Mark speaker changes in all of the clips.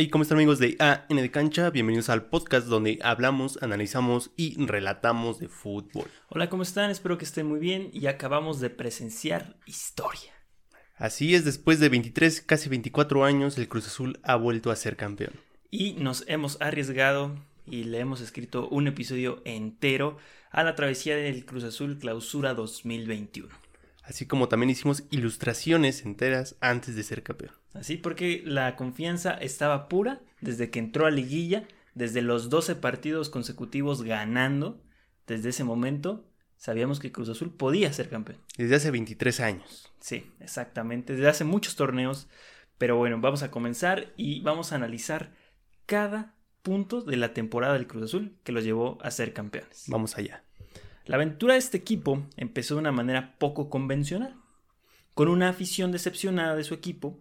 Speaker 1: Hey, ¿cómo están amigos de AN de Cancha? Bienvenidos al podcast donde hablamos, analizamos y relatamos de fútbol.
Speaker 2: Hola, ¿cómo están? Espero que estén muy bien y acabamos de presenciar historia.
Speaker 1: Así es, después de 23, casi 24 años, el Cruz Azul ha vuelto a ser campeón.
Speaker 2: Y nos hemos arriesgado y le hemos escrito un episodio entero a la travesía del Cruz Azul Clausura 2021
Speaker 1: así como también hicimos ilustraciones enteras antes de ser campeón.
Speaker 2: Así porque la confianza estaba pura desde que entró a liguilla, desde los 12 partidos consecutivos ganando, desde ese momento sabíamos que Cruz Azul podía ser campeón.
Speaker 1: Desde hace 23 años.
Speaker 2: Sí, exactamente, desde hace muchos torneos, pero bueno, vamos a comenzar y vamos a analizar cada punto de la temporada del Cruz Azul que los llevó a ser campeones.
Speaker 1: Vamos allá.
Speaker 2: La aventura de este equipo empezó de una manera poco convencional, con una afición decepcionada de su equipo,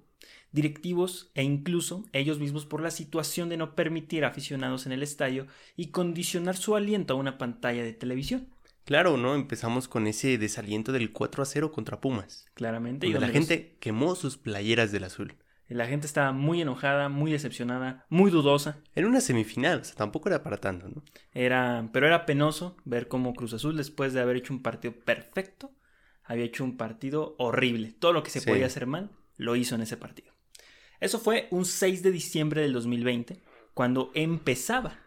Speaker 2: directivos e incluso ellos mismos por la situación de no permitir aficionados en el estadio y condicionar su aliento a una pantalla de televisión.
Speaker 1: Claro, ¿no? Empezamos con ese desaliento del 4 a 0 contra Pumas.
Speaker 2: Claramente.
Speaker 1: Y la gente quemó sus playeras del azul.
Speaker 2: La gente estaba muy enojada, muy decepcionada, muy dudosa.
Speaker 1: Era una semifinal, o sea, tampoco era para tanto, ¿no?
Speaker 2: Era, pero era penoso ver cómo Cruz Azul, después de haber hecho un partido perfecto, había hecho un partido horrible. Todo lo que se podía hacer mal, lo hizo en ese partido. Eso fue un 6 de diciembre del 2020, cuando empezaba,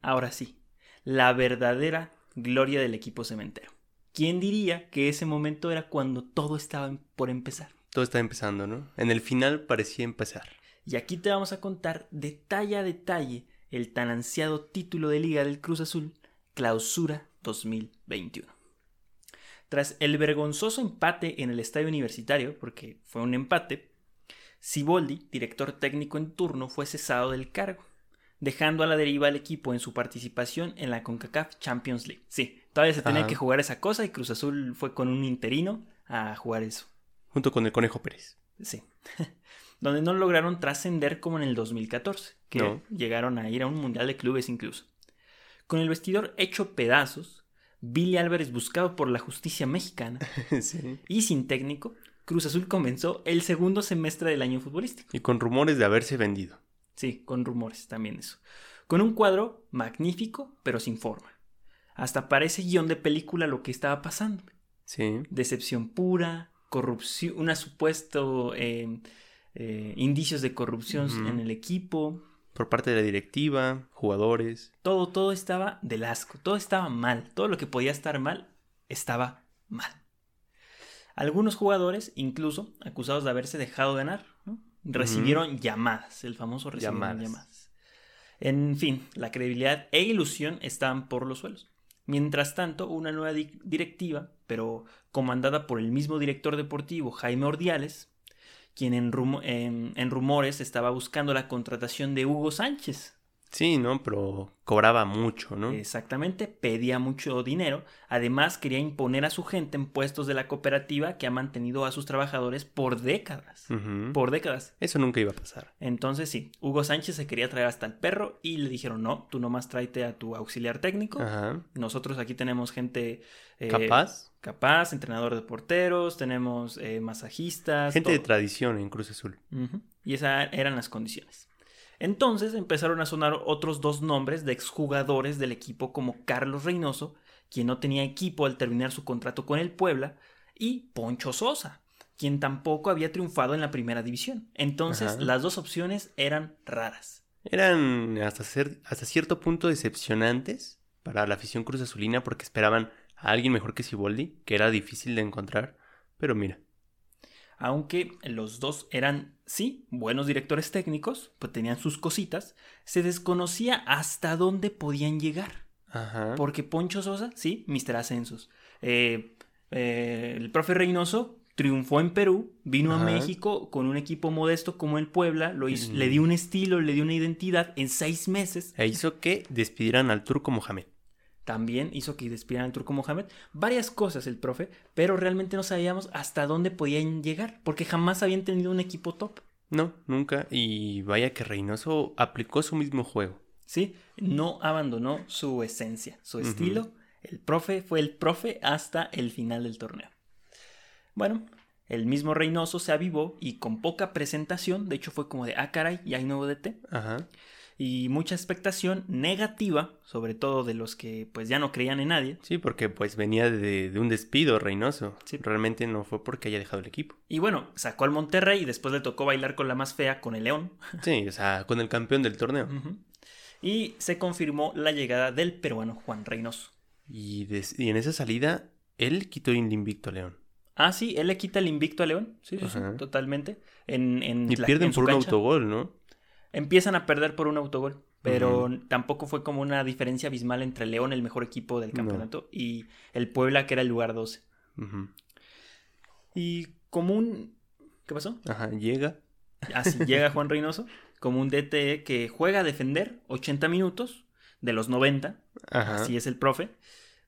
Speaker 2: ahora sí, la verdadera gloria del equipo cementero. ¿Quién diría que ese momento era cuando todo estaba por empezar?
Speaker 1: Todo está empezando, ¿no? En el final parecía empezar.
Speaker 2: Y aquí te vamos a contar detalle a detalle el tan ansiado título de Liga del Cruz Azul, Clausura 2021. Tras el vergonzoso empate en el estadio universitario, porque fue un empate, Siboldi, director técnico en turno, fue cesado del cargo, dejando a la deriva al equipo en su participación en la CONCACAF Champions League. Sí, todavía se tenía que jugar esa cosa y Cruz Azul fue con un interino a jugar eso
Speaker 1: junto con el Conejo Pérez.
Speaker 2: Sí. Donde no lograron trascender como en el 2014, que llegaron a ir a un Mundial de Clubes incluso. Con el vestidor hecho pedazos, Billy Álvarez buscado por la justicia mexicana y sin técnico, Cruz Azul comenzó el segundo semestre del año futbolístico.
Speaker 1: Y con rumores de haberse vendido.
Speaker 2: Sí, con rumores también eso. Con un cuadro magnífico, pero sin forma. Hasta parece guion de película lo que estaba pasando.
Speaker 1: Sí.
Speaker 2: Decepción pura, corrupción, una supuesto eh, eh, indicios de corrupción en el equipo.
Speaker 1: Por parte de la directiva, jugadores.
Speaker 2: Todo, todo estaba del asco, todo estaba mal, todo lo que podía estar mal estaba mal. Algunos jugadores, incluso acusados de haberse dejado ganar, recibieron llamadas, el famoso recibieron llamadas. En fin, la credibilidad e ilusión estaban por los suelos. Mientras tanto, una nueva directiva, pero comandada por el mismo director deportivo, Jaime Ordiales, quien en, en, rumores estaba buscando la contratación de Hugo Sánchez,
Speaker 1: Sí, ¿no? Pero cobraba mucho, ¿no?
Speaker 2: Exactamente, pedía mucho dinero. Además, quería imponer a su gente en puestos de la cooperativa que ha mantenido a sus trabajadores por décadas. Por décadas.
Speaker 1: Eso nunca iba a pasar.
Speaker 2: Entonces, sí, Hugo Sánchez se quería traer hasta el perro y le dijeron, no, tú nomás tráete a tu auxiliar técnico. Nosotros aquí tenemos gente...
Speaker 1: Eh, ¿Capaz?
Speaker 2: Capaz, entrenador de porteros, tenemos eh, masajistas.
Speaker 1: Gente de tradición en Cruz Azul.
Speaker 2: Y esas eran las condiciones. Entonces empezaron a sonar otros dos nombres de exjugadores del equipo como Carlos Reynoso, quien no tenía equipo al terminar su contrato con el Puebla, y Poncho Sosa, quien tampoco había triunfado en la primera división. Entonces las dos opciones eran raras.
Speaker 1: Eran hasta, hasta cierto punto decepcionantes para la afición cruz azulina porque esperaban a alguien mejor que Siboldi, que era difícil de encontrar, pero mira,
Speaker 2: aunque los dos eran, sí, buenos directores técnicos, pues tenían sus cositas, se desconocía hasta dónde podían llegar. Ajá. Porque Poncho Sosa, sí, Mr. Ascensos. Eh, eh, el profe Reynoso triunfó en Perú, vino a México con un equipo modesto como el Puebla, lo hizo, le dio un estilo, le dio una identidad en seis meses.
Speaker 1: E hizo que despidieran al turco Mohamed
Speaker 2: también hizo que despidieran al Turco Mohamed. Varias cosas el profe, pero realmente no sabíamos hasta dónde podían llegar, porque jamás habían tenido un equipo top.
Speaker 1: No, nunca. Y vaya que Reynoso aplicó su mismo juego.
Speaker 2: Sí, no abandonó su esencia, su estilo. El profe fue el profe hasta el final del torneo. Bueno, el mismo Reynoso se avivó y con poca presentación, de hecho fue como de, ah, caray, ya hay nuevo DT.
Speaker 1: Ajá.
Speaker 2: Y mucha expectación negativa, sobre todo de los que pues ya no creían en nadie.
Speaker 1: Sí, porque pues venía de, de un despido Reynoso.
Speaker 2: Sí.
Speaker 1: Realmente no fue porque haya dejado el equipo.
Speaker 2: Y bueno, sacó al Monterrey y después le tocó bailar con la más fea, con el León.
Speaker 1: Sí, o sea, con el campeón del torneo.
Speaker 2: Y se confirmó la llegada del peruano Juan Reynoso.
Speaker 1: Y, en esa salida, él quitó el invicto a León.
Speaker 2: Ah, sí, él le quita el invicto a León. Sí, sí, sí, totalmente. En, en
Speaker 1: Y
Speaker 2: la-
Speaker 1: pierden
Speaker 2: en
Speaker 1: por un autogol, ¿no?
Speaker 2: Empiezan a perder por un autogol. Pero tampoco fue como una diferencia abismal entre León, el mejor equipo del
Speaker 1: No.
Speaker 2: campeonato, y el Puebla, que era el lugar 12.
Speaker 1: Ujú.
Speaker 2: Y como un. ¿Qué pasó?
Speaker 1: Ajá, llega.
Speaker 2: Así llega Juan Reynoso, como un DT que juega a defender 80 minutos de los 90.
Speaker 1: Ajá.
Speaker 2: Así es el profe.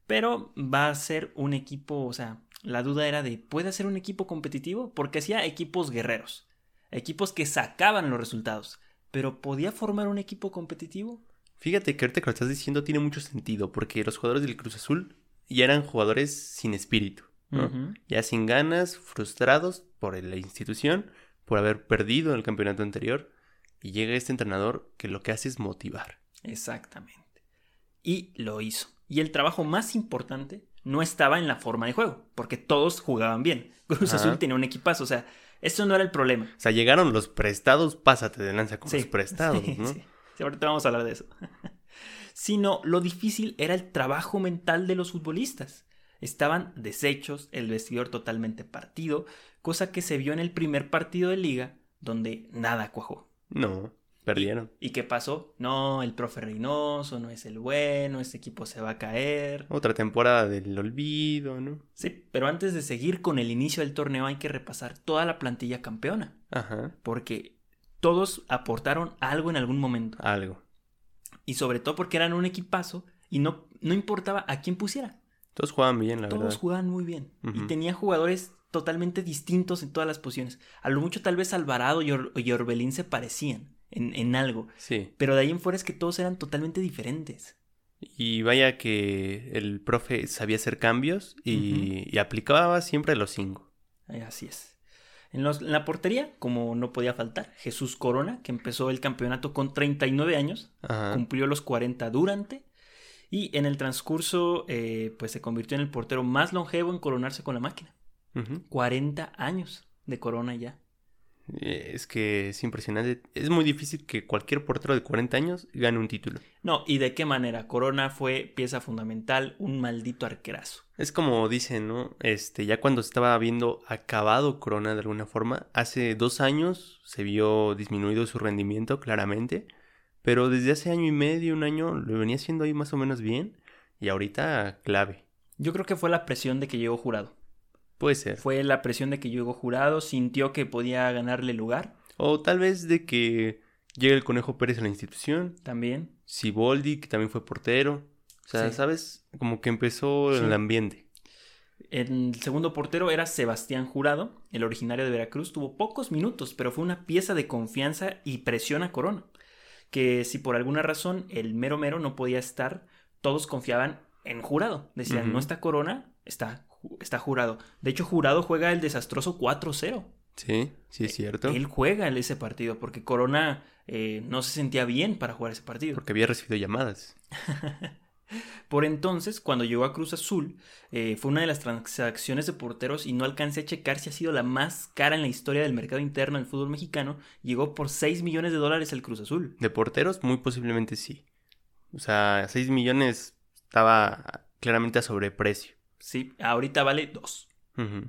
Speaker 2: Pero va a ser un equipo, o sea, la duda era de, ¿puede ser un equipo competitivo? Porque hacía equipos guerreros, equipos que sacaban los resultados. Pero ¿podía formar un equipo competitivo?
Speaker 1: Fíjate que ahorita que lo estás diciendo tiene mucho sentido, porque los jugadores del Cruz Azul ya eran jugadores sin espíritu. Ya sin ganas, frustrados por la institución, por haber perdido el campeonato anterior, y llega este entrenador que lo que hace es motivar.
Speaker 2: Exactamente. Y lo hizo. Y el trabajo más importante no estaba en la forma de juego, porque todos jugaban bien. Cruz
Speaker 1: Ajá.
Speaker 2: Azul tenía un equipazo, o sea, eso no era el problema.
Speaker 1: O sea, llegaron los prestados, pásate de lanza con
Speaker 2: Sí,
Speaker 1: los prestados,
Speaker 2: sí,
Speaker 1: ¿no?
Speaker 2: sí. Sí, ahorita vamos a hablar de eso. Sino lo difícil era el trabajo mental de los futbolistas. Estaban deshechos, el vestidor totalmente partido, cosa que se vio en el primer partido de liga, donde nada cuajó.
Speaker 1: No, perdieron.
Speaker 2: ¿Y qué pasó? No, el profe Reynoso no es el bueno, este equipo se va a caer.
Speaker 1: Otra temporada del olvido, ¿no?
Speaker 2: Sí, pero antes de seguir con el inicio del torneo hay que repasar toda la plantilla campeona,
Speaker 1: Ajá,
Speaker 2: porque todos aportaron algo en algún momento.
Speaker 1: algo.
Speaker 2: Y sobre todo porque eran un equipazo y no, no importaba a quién pusiera.
Speaker 1: Todos jugaban bien, la
Speaker 2: Todos
Speaker 1: verdad.
Speaker 2: jugaban muy bien. Y tenía jugadores totalmente distintos en todas las posiciones. A lo mucho tal vez Alvarado y, Or- y Orbelín se parecían en, en algo.
Speaker 1: Sí.
Speaker 2: Pero de ahí en fuera es que todos eran totalmente diferentes.
Speaker 1: Y vaya que el profe sabía hacer cambios y, y aplicaba siempre los cinco.
Speaker 2: Eh, Así es. En, los- en la portería, como no podía faltar, Jesús Corona, que empezó el campeonato con 39 años,
Speaker 1: Ajá.
Speaker 2: cumplió los 40 durante. Y en el transcurso, eh, pues se convirtió en el portero más longevo en coronarse con la máquina.
Speaker 1: Ujú.
Speaker 2: 40 años de corona ya.
Speaker 1: Eh, Es que es impresionante. Es muy difícil que cualquier portero de 40 años gane un título.
Speaker 2: No, ¿y de qué manera? Corona fue pieza fundamental, un maldito arquerazo.
Speaker 1: Es como dicen, ¿no? Este, ya cuando estaba viendo acabado Corona de alguna forma, hace dos años se vio disminuido su rendimiento claramente, pero desde hace año y medio, un año, lo venía haciendo ahí más o menos bien y ahorita clave.
Speaker 2: Yo creo que fue la presión de que llegó jurado.
Speaker 1: Puede ser.
Speaker 2: Fue la presión de que llegó jurado, sintió que podía ganarle lugar
Speaker 1: O tal vez de que llegue el Conejo Pérez a la institución,
Speaker 2: también.
Speaker 1: Siboldi, que también fue portero. O sea,
Speaker 2: Sí.
Speaker 1: ¿sabes? Como que empezó
Speaker 2: Sí.
Speaker 1: el ambiente.
Speaker 2: El segundo portero era Sebastián Jurado, el originario de Veracruz. Tuvo pocos minutos, pero fue una pieza de confianza y presión a Corona. Que si por alguna razón el mero mero no podía estar, todos confiaban en Jurado. Decían, no está Corona, está, está Jurado. De hecho, Jurado juega el desastroso 4-0.
Speaker 1: Sí, sí es cierto.
Speaker 2: Él juega en ese partido porque Corona eh, no se sentía bien para jugar ese partido.
Speaker 1: Porque había recibido llamadas.
Speaker 2: Por entonces, cuando llegó a Cruz Azul, eh, fue una de las transacciones de porteros y no alcancé a checar si ha sido la más cara en la historia del mercado interno del fútbol mexicano. Llegó por 6 millones de dólares el Cruz Azul.
Speaker 1: De porteros, muy posiblemente sí. O sea, 6 millones estaba claramente a sobreprecio.
Speaker 2: Sí, ahorita vale 2.
Speaker 1: Ujú.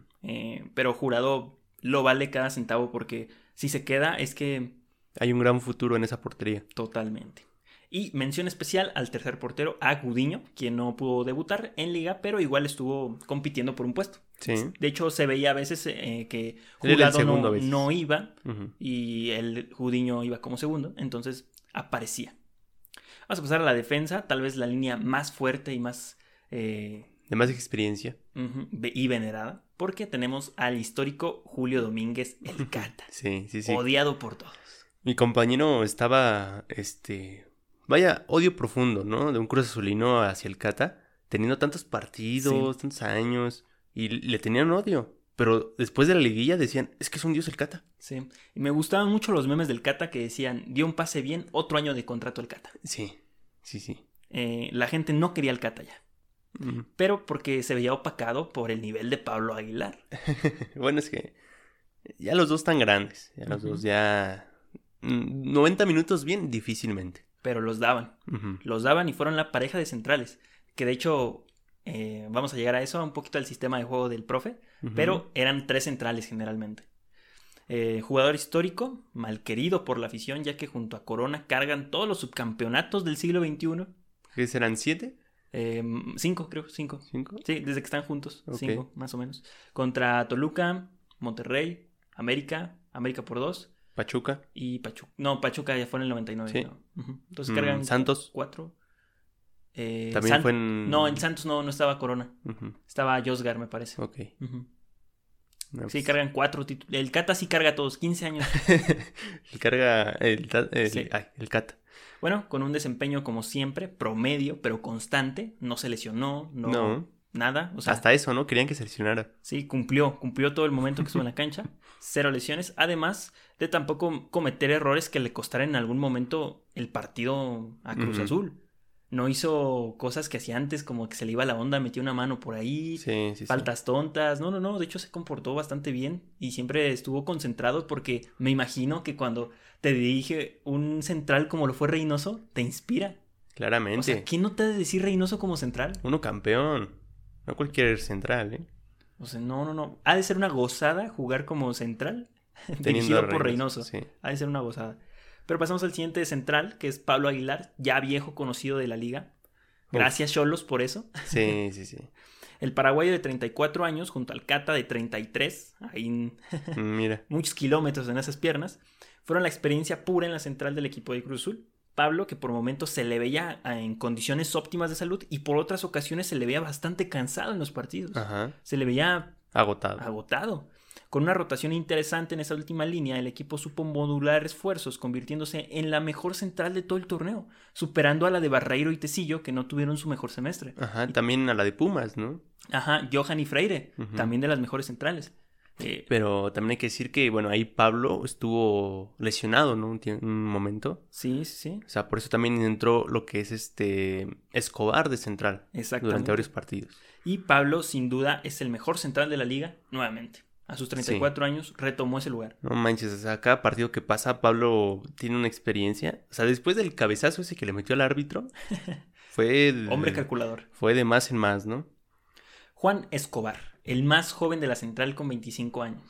Speaker 2: pero jurado lo vale cada centavo porque si se queda es que
Speaker 1: Hay un gran futuro en esa portería.
Speaker 2: totalmente. Y mención especial al tercer portero, a Gudiño, quien no pudo debutar en liga, pero igual estuvo compitiendo por un puesto.
Speaker 1: Sí.
Speaker 2: De hecho, se veía a veces eh, que Jurado no, no iba y el Judiño iba como segundo, entonces aparecía. Vamos a pasar a la defensa, tal vez la línea más fuerte y más eh,
Speaker 1: De más experiencia.
Speaker 2: y venerada, porque tenemos al histórico Julio Domínguez el Cata,
Speaker 1: Sí, sí, sí.
Speaker 2: odiado por todos.
Speaker 1: Mi compañero estaba, este, vaya, odio profundo, ¿no? De un Cruz Azulino hacia el Cata, teniendo tantos partidos, tantos años, y le tenían odio. Pero después de la liguilla decían, es que es un dios el Cata.
Speaker 2: Sí. Y me gustaban mucho los memes del Cata que decían, dio un pase bien, otro año de contrato el Cata.
Speaker 1: Sí, sí, sí.
Speaker 2: Eh, la gente no quería el Cata ya. Pero porque se veía opacado por el nivel de Pablo Aguilar.
Speaker 1: bueno, es que ya los dos están grandes. Ya los dos ya... mm, 90 minutos bien, difícilmente.
Speaker 2: Pero los daban. Los daban y fueron la pareja de centrales. Que de hecho, eh, vamos a llegar a eso, un poquito al sistema de juego del profe. Pero eran tres centrales generalmente. Eh, jugador histórico, mal querido por la afición, ya que junto a Corona cargan todos los subcampeonatos del siglo XXI.
Speaker 1: ¿Qué serán? ¿Siete?
Speaker 2: Eh, cinco, creo, cinco.
Speaker 1: ¿Cinco?
Speaker 2: Sí, desde que están juntos, cinco, más o menos. Contra Toluca, Monterrey, América, América por dos
Speaker 1: Pachuca.
Speaker 2: y Pachuca. No, Pachuca ya fue en el 99.
Speaker 1: Sí.
Speaker 2: ¿no? Entonces
Speaker 1: Mm,
Speaker 2: cargan
Speaker 1: Santos.
Speaker 2: cuatro. Eh,
Speaker 1: También
Speaker 2: San-
Speaker 1: fue en...
Speaker 2: No, en Santos no, no estaba Corona. Estaba Josgar, me parece.
Speaker 1: Ok. No,
Speaker 2: Sí,
Speaker 1: pues,
Speaker 2: cargan cuatro títulos. El Cata sí carga a todos, 15 años.
Speaker 1: el carga... El, ta- el,
Speaker 2: Sí.
Speaker 1: ay, el Cata.
Speaker 2: Bueno, con un desempeño como siempre, promedio, pero constante. No se lesionó, no,
Speaker 1: No.
Speaker 2: nada. O sea,
Speaker 1: Hasta eso, ¿no? Querían que se lesionara.
Speaker 2: sí, cumplió, cumplió todo el momento que estuvo en la cancha. Cero lesiones. Además de tampoco cometer errores que le costaran en algún momento el partido a Cruz. Azul. No hizo cosas que hacía antes, como que se le iba la onda, metió una mano por ahí,
Speaker 1: Sí, sí, sí.
Speaker 2: faltas tontas. No, no, no. De hecho, se comportó bastante bien y siempre estuvo concentrado porque me imagino que cuando te dirige un central como lo fue Reynoso, te inspira. O
Speaker 1: Claramente.
Speaker 2: sea, ¿quién no te ha de decir Reynoso como central?
Speaker 1: Uno campeón. No cualquier central, ¿eh?
Speaker 2: O sea, no, no, no. Ha de ser una gozada jugar como central,
Speaker 1: Teniendo
Speaker 2: dirigido por Reynoso.
Speaker 1: Sí.
Speaker 2: Ha de ser una gozada. Pero pasamos al siguiente central, que es Pablo Aguilar, ya viejo conocido de la liga. Gracias, Cholos, por eso.
Speaker 1: Sí, sí, sí.
Speaker 2: El paraguayo de 34 años, junto al Cata de 33, ahí
Speaker 1: Mm, Mira.
Speaker 2: muchos kilómetros en esas piernas, fueron la experiencia pura en la central del equipo de Cruz Azul. Pablo, que por momentos se le veía ah, en condiciones óptimas de salud y por otras ocasiones se le veía bastante cansado en los partidos.
Speaker 1: Ajá.
Speaker 2: Se le veía
Speaker 1: Agotado.
Speaker 2: agotado. Con una rotación interesante en esa última línea, el equipo supo modular esfuerzos, convirtiéndose en la mejor central de todo el torneo, superando a la de Barreiro y Tecillo, que no tuvieron su mejor semestre.
Speaker 1: Ajá. También a la de Pumas, ¿no?
Speaker 2: Ajá, Johan y Freire, también de las mejores centrales. Eh,
Speaker 1: Pero también hay que decir que, bueno, ahí Pablo estuvo lesionado, ¿no? Un, un momento.
Speaker 2: sí, sí, sí,
Speaker 1: O sea, por eso también entró lo que es este Escobar de central durante varios partidos.
Speaker 2: Y Pablo, sin duda, es el mejor central de la liga, nuevamente. A sus 34 años retomó ese lugar.
Speaker 1: No manches, o sea, cada partido que pasa, Pablo tiene una experiencia. O sea, después del cabezazo ese que le metió al árbitro, fue
Speaker 2: Hombre calculador.
Speaker 1: fue de más en más, ¿no?
Speaker 2: Juan Escobar, el más joven de la central con 25 años.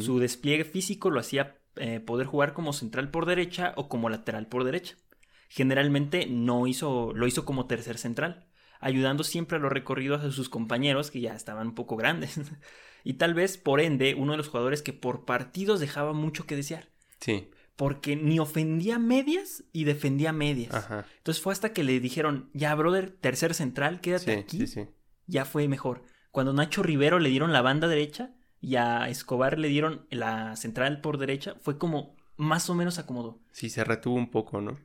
Speaker 2: Su despliegue físico lo hacía eh, poder jugar como central por derecha o como lateral por derecha. Generalmente no hizo, lo hizo como tercer central, ayudando siempre a los recorridos a sus compañeros que ya estaban un poco grandes. y tal vez, por ende, uno de los jugadores que por partidos dejaba mucho que desear.
Speaker 1: Sí,
Speaker 2: Porque ni ofendía medias y defendía medias.
Speaker 1: ajá.
Speaker 2: Entonces fue hasta que le dijeron, ya, brother, tercer central, quédate
Speaker 1: Sí,
Speaker 2: aquí
Speaker 1: sí, sí.
Speaker 2: ya fue mejor. Cuando Nacho Rivero le dieron la banda derecha y a Escobar le dieron la central por derecha, fue como más o menos acomodó.
Speaker 1: Sí, se retuvo un poco, ¿no?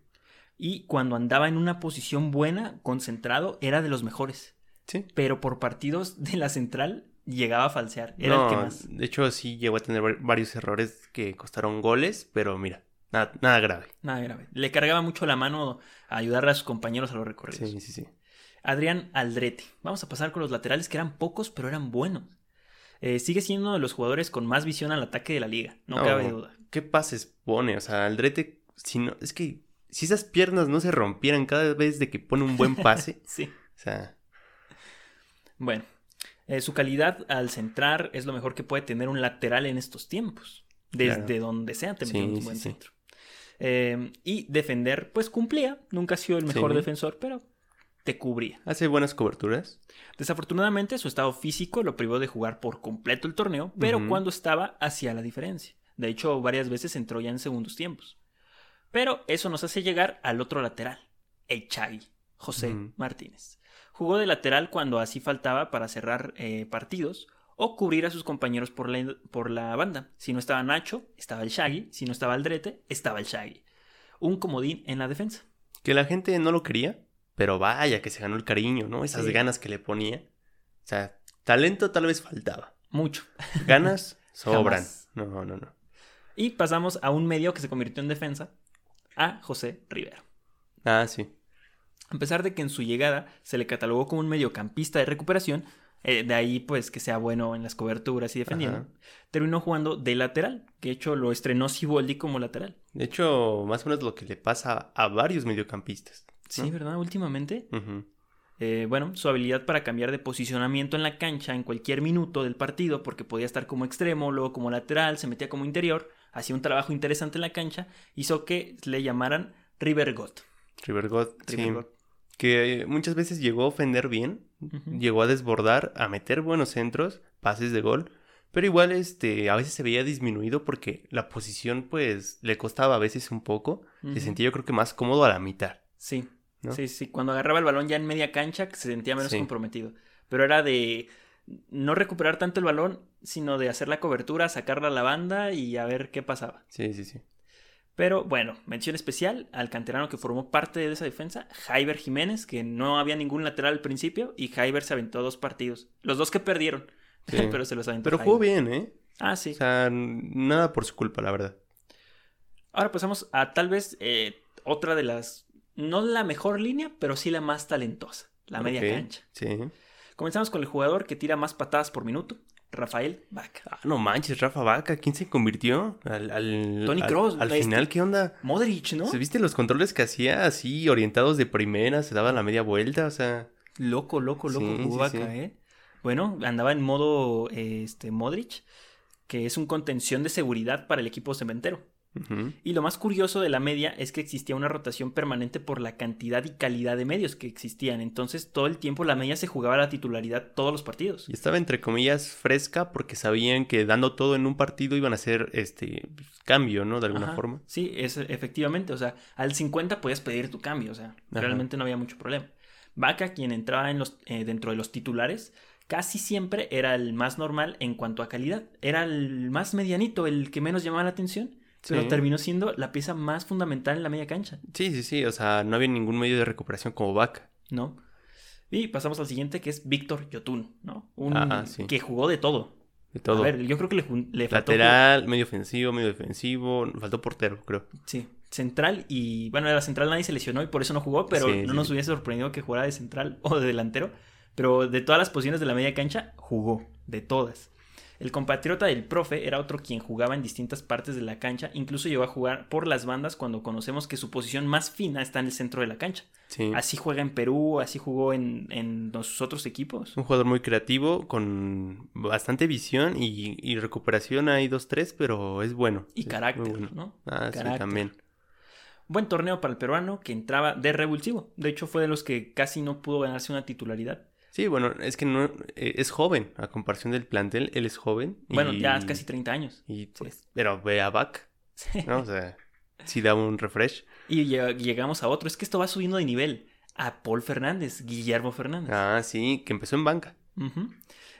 Speaker 2: Y cuando andaba en una posición buena, concentrado, era de los mejores.
Speaker 1: Sí.
Speaker 2: Pero por partidos de la central llegaba a falsear. Era
Speaker 1: no,
Speaker 2: el que más.
Speaker 1: de hecho sí llegó a tener var- varios errores que costaron goles, pero mira, nada, nada grave.
Speaker 2: Nada grave. Le cargaba mucho la mano a ayudarle a sus compañeros a los recorridos.
Speaker 1: Sí, sí, sí.
Speaker 2: Adrián Aldrete. Vamos a pasar con los laterales que eran pocos, pero eran buenos. Eh, sigue siendo uno de los jugadores con más visión al ataque de la liga, no
Speaker 1: No.
Speaker 2: cabe duda.
Speaker 1: ¿Qué pases pone? O sea, Aldrete, si no, es que si esas piernas no se rompieran cada vez de que pone un buen pase,
Speaker 2: Sí.
Speaker 1: o sea,
Speaker 2: Bueno, eh, su calidad al centrar es lo mejor que puede tener un lateral en estos tiempos. Desde
Speaker 1: Claro.
Speaker 2: donde sea te
Speaker 1: Sí,
Speaker 2: un buen
Speaker 1: sí.
Speaker 2: centro. Eh, y defender, pues cumplía. Nunca ha sido el mejor defensor, pero te cubría.
Speaker 1: hace buenas coberturas.
Speaker 2: Desafortunadamente, su estado físico lo privó de jugar por completo el torneo, pero cuando estaba, hacía la diferencia. De hecho, varias veces entró ya en segundos tiempos. Pero eso nos hace llegar al otro lateral, el Chagui, José. Martínez. Jugó de lateral cuando así faltaba para cerrar eh, partidos o cubrir a sus compañeros por la, por la banda. Si no estaba Nacho, estaba el Shaggy. Si no estaba Aldrete, estaba el Shaggy. Un comodín en la defensa.
Speaker 1: Que la gente no lo quería, pero vaya que se ganó el cariño, ¿no? Esas
Speaker 2: Sí.
Speaker 1: ganas que le ponía. O sea, talento tal vez faltaba.
Speaker 2: Mucho.
Speaker 1: Ganas sobran. No, no, no.
Speaker 2: Y pasamos a un medio que se convirtió en defensa, a José Rivero.
Speaker 1: Ah, sí.
Speaker 2: A pesar de que en su llegada se le catalogó como un mediocampista de recuperación, eh, de ahí pues que sea bueno en las coberturas y defendiendo,
Speaker 1: Ajá.
Speaker 2: terminó jugando de lateral, que de hecho lo estrenó Siboldi como lateral.
Speaker 1: De hecho, más o menos lo que le pasa a varios mediocampistas.
Speaker 2: Sí. ¿verdad? Últimamente. Eh, bueno, su habilidad para cambiar de posicionamiento en la cancha en cualquier minuto del partido, porque podía estar como extremo, luego como lateral, se metía como interior, hacía un trabajo interesante en la cancha, hizo que le llamaran River God.
Speaker 1: River God, sí.
Speaker 2: God.
Speaker 1: Que muchas veces llegó a ofender bien, llegó a desbordar, a meter buenos centros, pases de gol, pero igual este a veces se veía disminuido porque la posición pues le costaba a veces un poco, se sentía yo creo que más cómodo a la mitad.
Speaker 2: Sí,
Speaker 1: ¿no?
Speaker 2: sí, sí. Cuando agarraba el balón ya en media cancha se sentía menos
Speaker 1: Sí.
Speaker 2: comprometido. Pero era de no recuperar tanto el balón, sino de hacer la cobertura, sacarla a la banda y a ver qué pasaba.
Speaker 1: Sí, sí, sí.
Speaker 2: Pero bueno, mención especial al canterano que formó parte de esa defensa, Jaiber Jiménez, que no había ningún lateral al principio y Jaiber se aventó dos partidos. Los dos que perdieron,
Speaker 1: Sí.
Speaker 2: pero se los aventó.
Speaker 1: Pero
Speaker 2: Jaiber.
Speaker 1: jugó bien, ¿eh?
Speaker 2: Ah, sí.
Speaker 1: O sea, nada por su culpa, la verdad.
Speaker 2: Ahora pasamos a tal vez eh, otra de las, no la mejor línea, pero sí la más talentosa, la media cancha.
Speaker 1: Sí.
Speaker 2: Comenzamos con el jugador que tira más patadas por minuto, Rafael Vaca.
Speaker 1: Ah, no manches, Rafa Vaca, ¿quién se convirtió? Al, al,
Speaker 2: Toni
Speaker 1: al-
Speaker 2: Kroos,
Speaker 1: Al,
Speaker 2: este-
Speaker 1: final, ¿qué onda?
Speaker 2: Modric, ¿no?
Speaker 1: ¿Se viste los controles que hacía así, orientados de primera? Se daba la media vuelta, o sea.
Speaker 2: Loco, loco, loco
Speaker 1: Sí,
Speaker 2: jugó
Speaker 1: sí,
Speaker 2: Vaca,
Speaker 1: sí.
Speaker 2: ¿eh? Bueno, andaba en modo este, Modric, que es un contención de seguridad para el equipo cementero. Y lo más curioso de la media es que existía una rotación permanente por la cantidad y calidad de medios que existían. Entonces todo el tiempo la media se jugaba la titularidad todos los partidos.
Speaker 1: Y estaba entre comillas fresca porque sabían que dando todo en un partido iban a hacer este cambio, ¿no? De alguna
Speaker 2: Ajá.
Speaker 1: forma.
Speaker 2: Sí, es efectivamente, o sea, al 50 podías pedir tu cambio, o sea,
Speaker 1: Ajá.
Speaker 2: realmente no había mucho problema. Vaca, quien entraba en los, eh, dentro de los titulares, casi siempre era el más normal en cuanto a calidad. Era el más medianito, el que menos llamaba la atención, pero terminó siendo la pieza más fundamental en la media cancha,
Speaker 1: Sí, sí, sí. O sea, no había ningún medio de recuperación como Vaca.
Speaker 2: ¿no? Y pasamos al siguiente, que es Víctor Yotun, ¿no? Un
Speaker 1: sí.
Speaker 2: que jugó de todo.
Speaker 1: De todo.
Speaker 2: A ver, yo creo que le, faltó
Speaker 1: Lateral, medio ofensivo, medio defensivo. Faltó portero, creo.
Speaker 2: Sí, central y bueno, de la central nadie se lesionó y por eso no jugó, pero
Speaker 1: Sí,
Speaker 2: no nos hubiese sorprendido que jugara de central o de delantero, pero de todas las posiciones de la media cancha jugó, de todas. El compatriota del profe era otro quien jugaba en distintas partes de la cancha, incluso llegó a jugar por las bandas cuando conocemos que su posición más fina está en el centro de la cancha.
Speaker 1: Sí.
Speaker 2: Así juega en Perú, así jugó en, en sus otros equipos.
Speaker 1: Un jugador muy creativo, con bastante visión y, y recuperación hay dos, tres, pero es bueno.
Speaker 2: Y
Speaker 1: Es
Speaker 2: carácter,
Speaker 1: bueno.
Speaker 2: ¿no?
Speaker 1: Ah, sí,
Speaker 2: Carácter.
Speaker 1: también.
Speaker 2: Buen torneo para el peruano que entraba de revulsivo. De hecho, fue de los que casi no pudo ganarse una titularidad.
Speaker 1: Sí, bueno, es que no eh, es joven, a comparación del plantel, él es joven.
Speaker 2: Bueno, ya es casi 30 años.
Speaker 1: Y pues, pero ve a Back, ¿no? O sea, sí da un refresh.
Speaker 2: Y lleg- llegamos a otro. Es que esto va subiendo de nivel. A Paul Fernández, Guillermo Fernández.
Speaker 1: Ah, sí, que empezó en banca.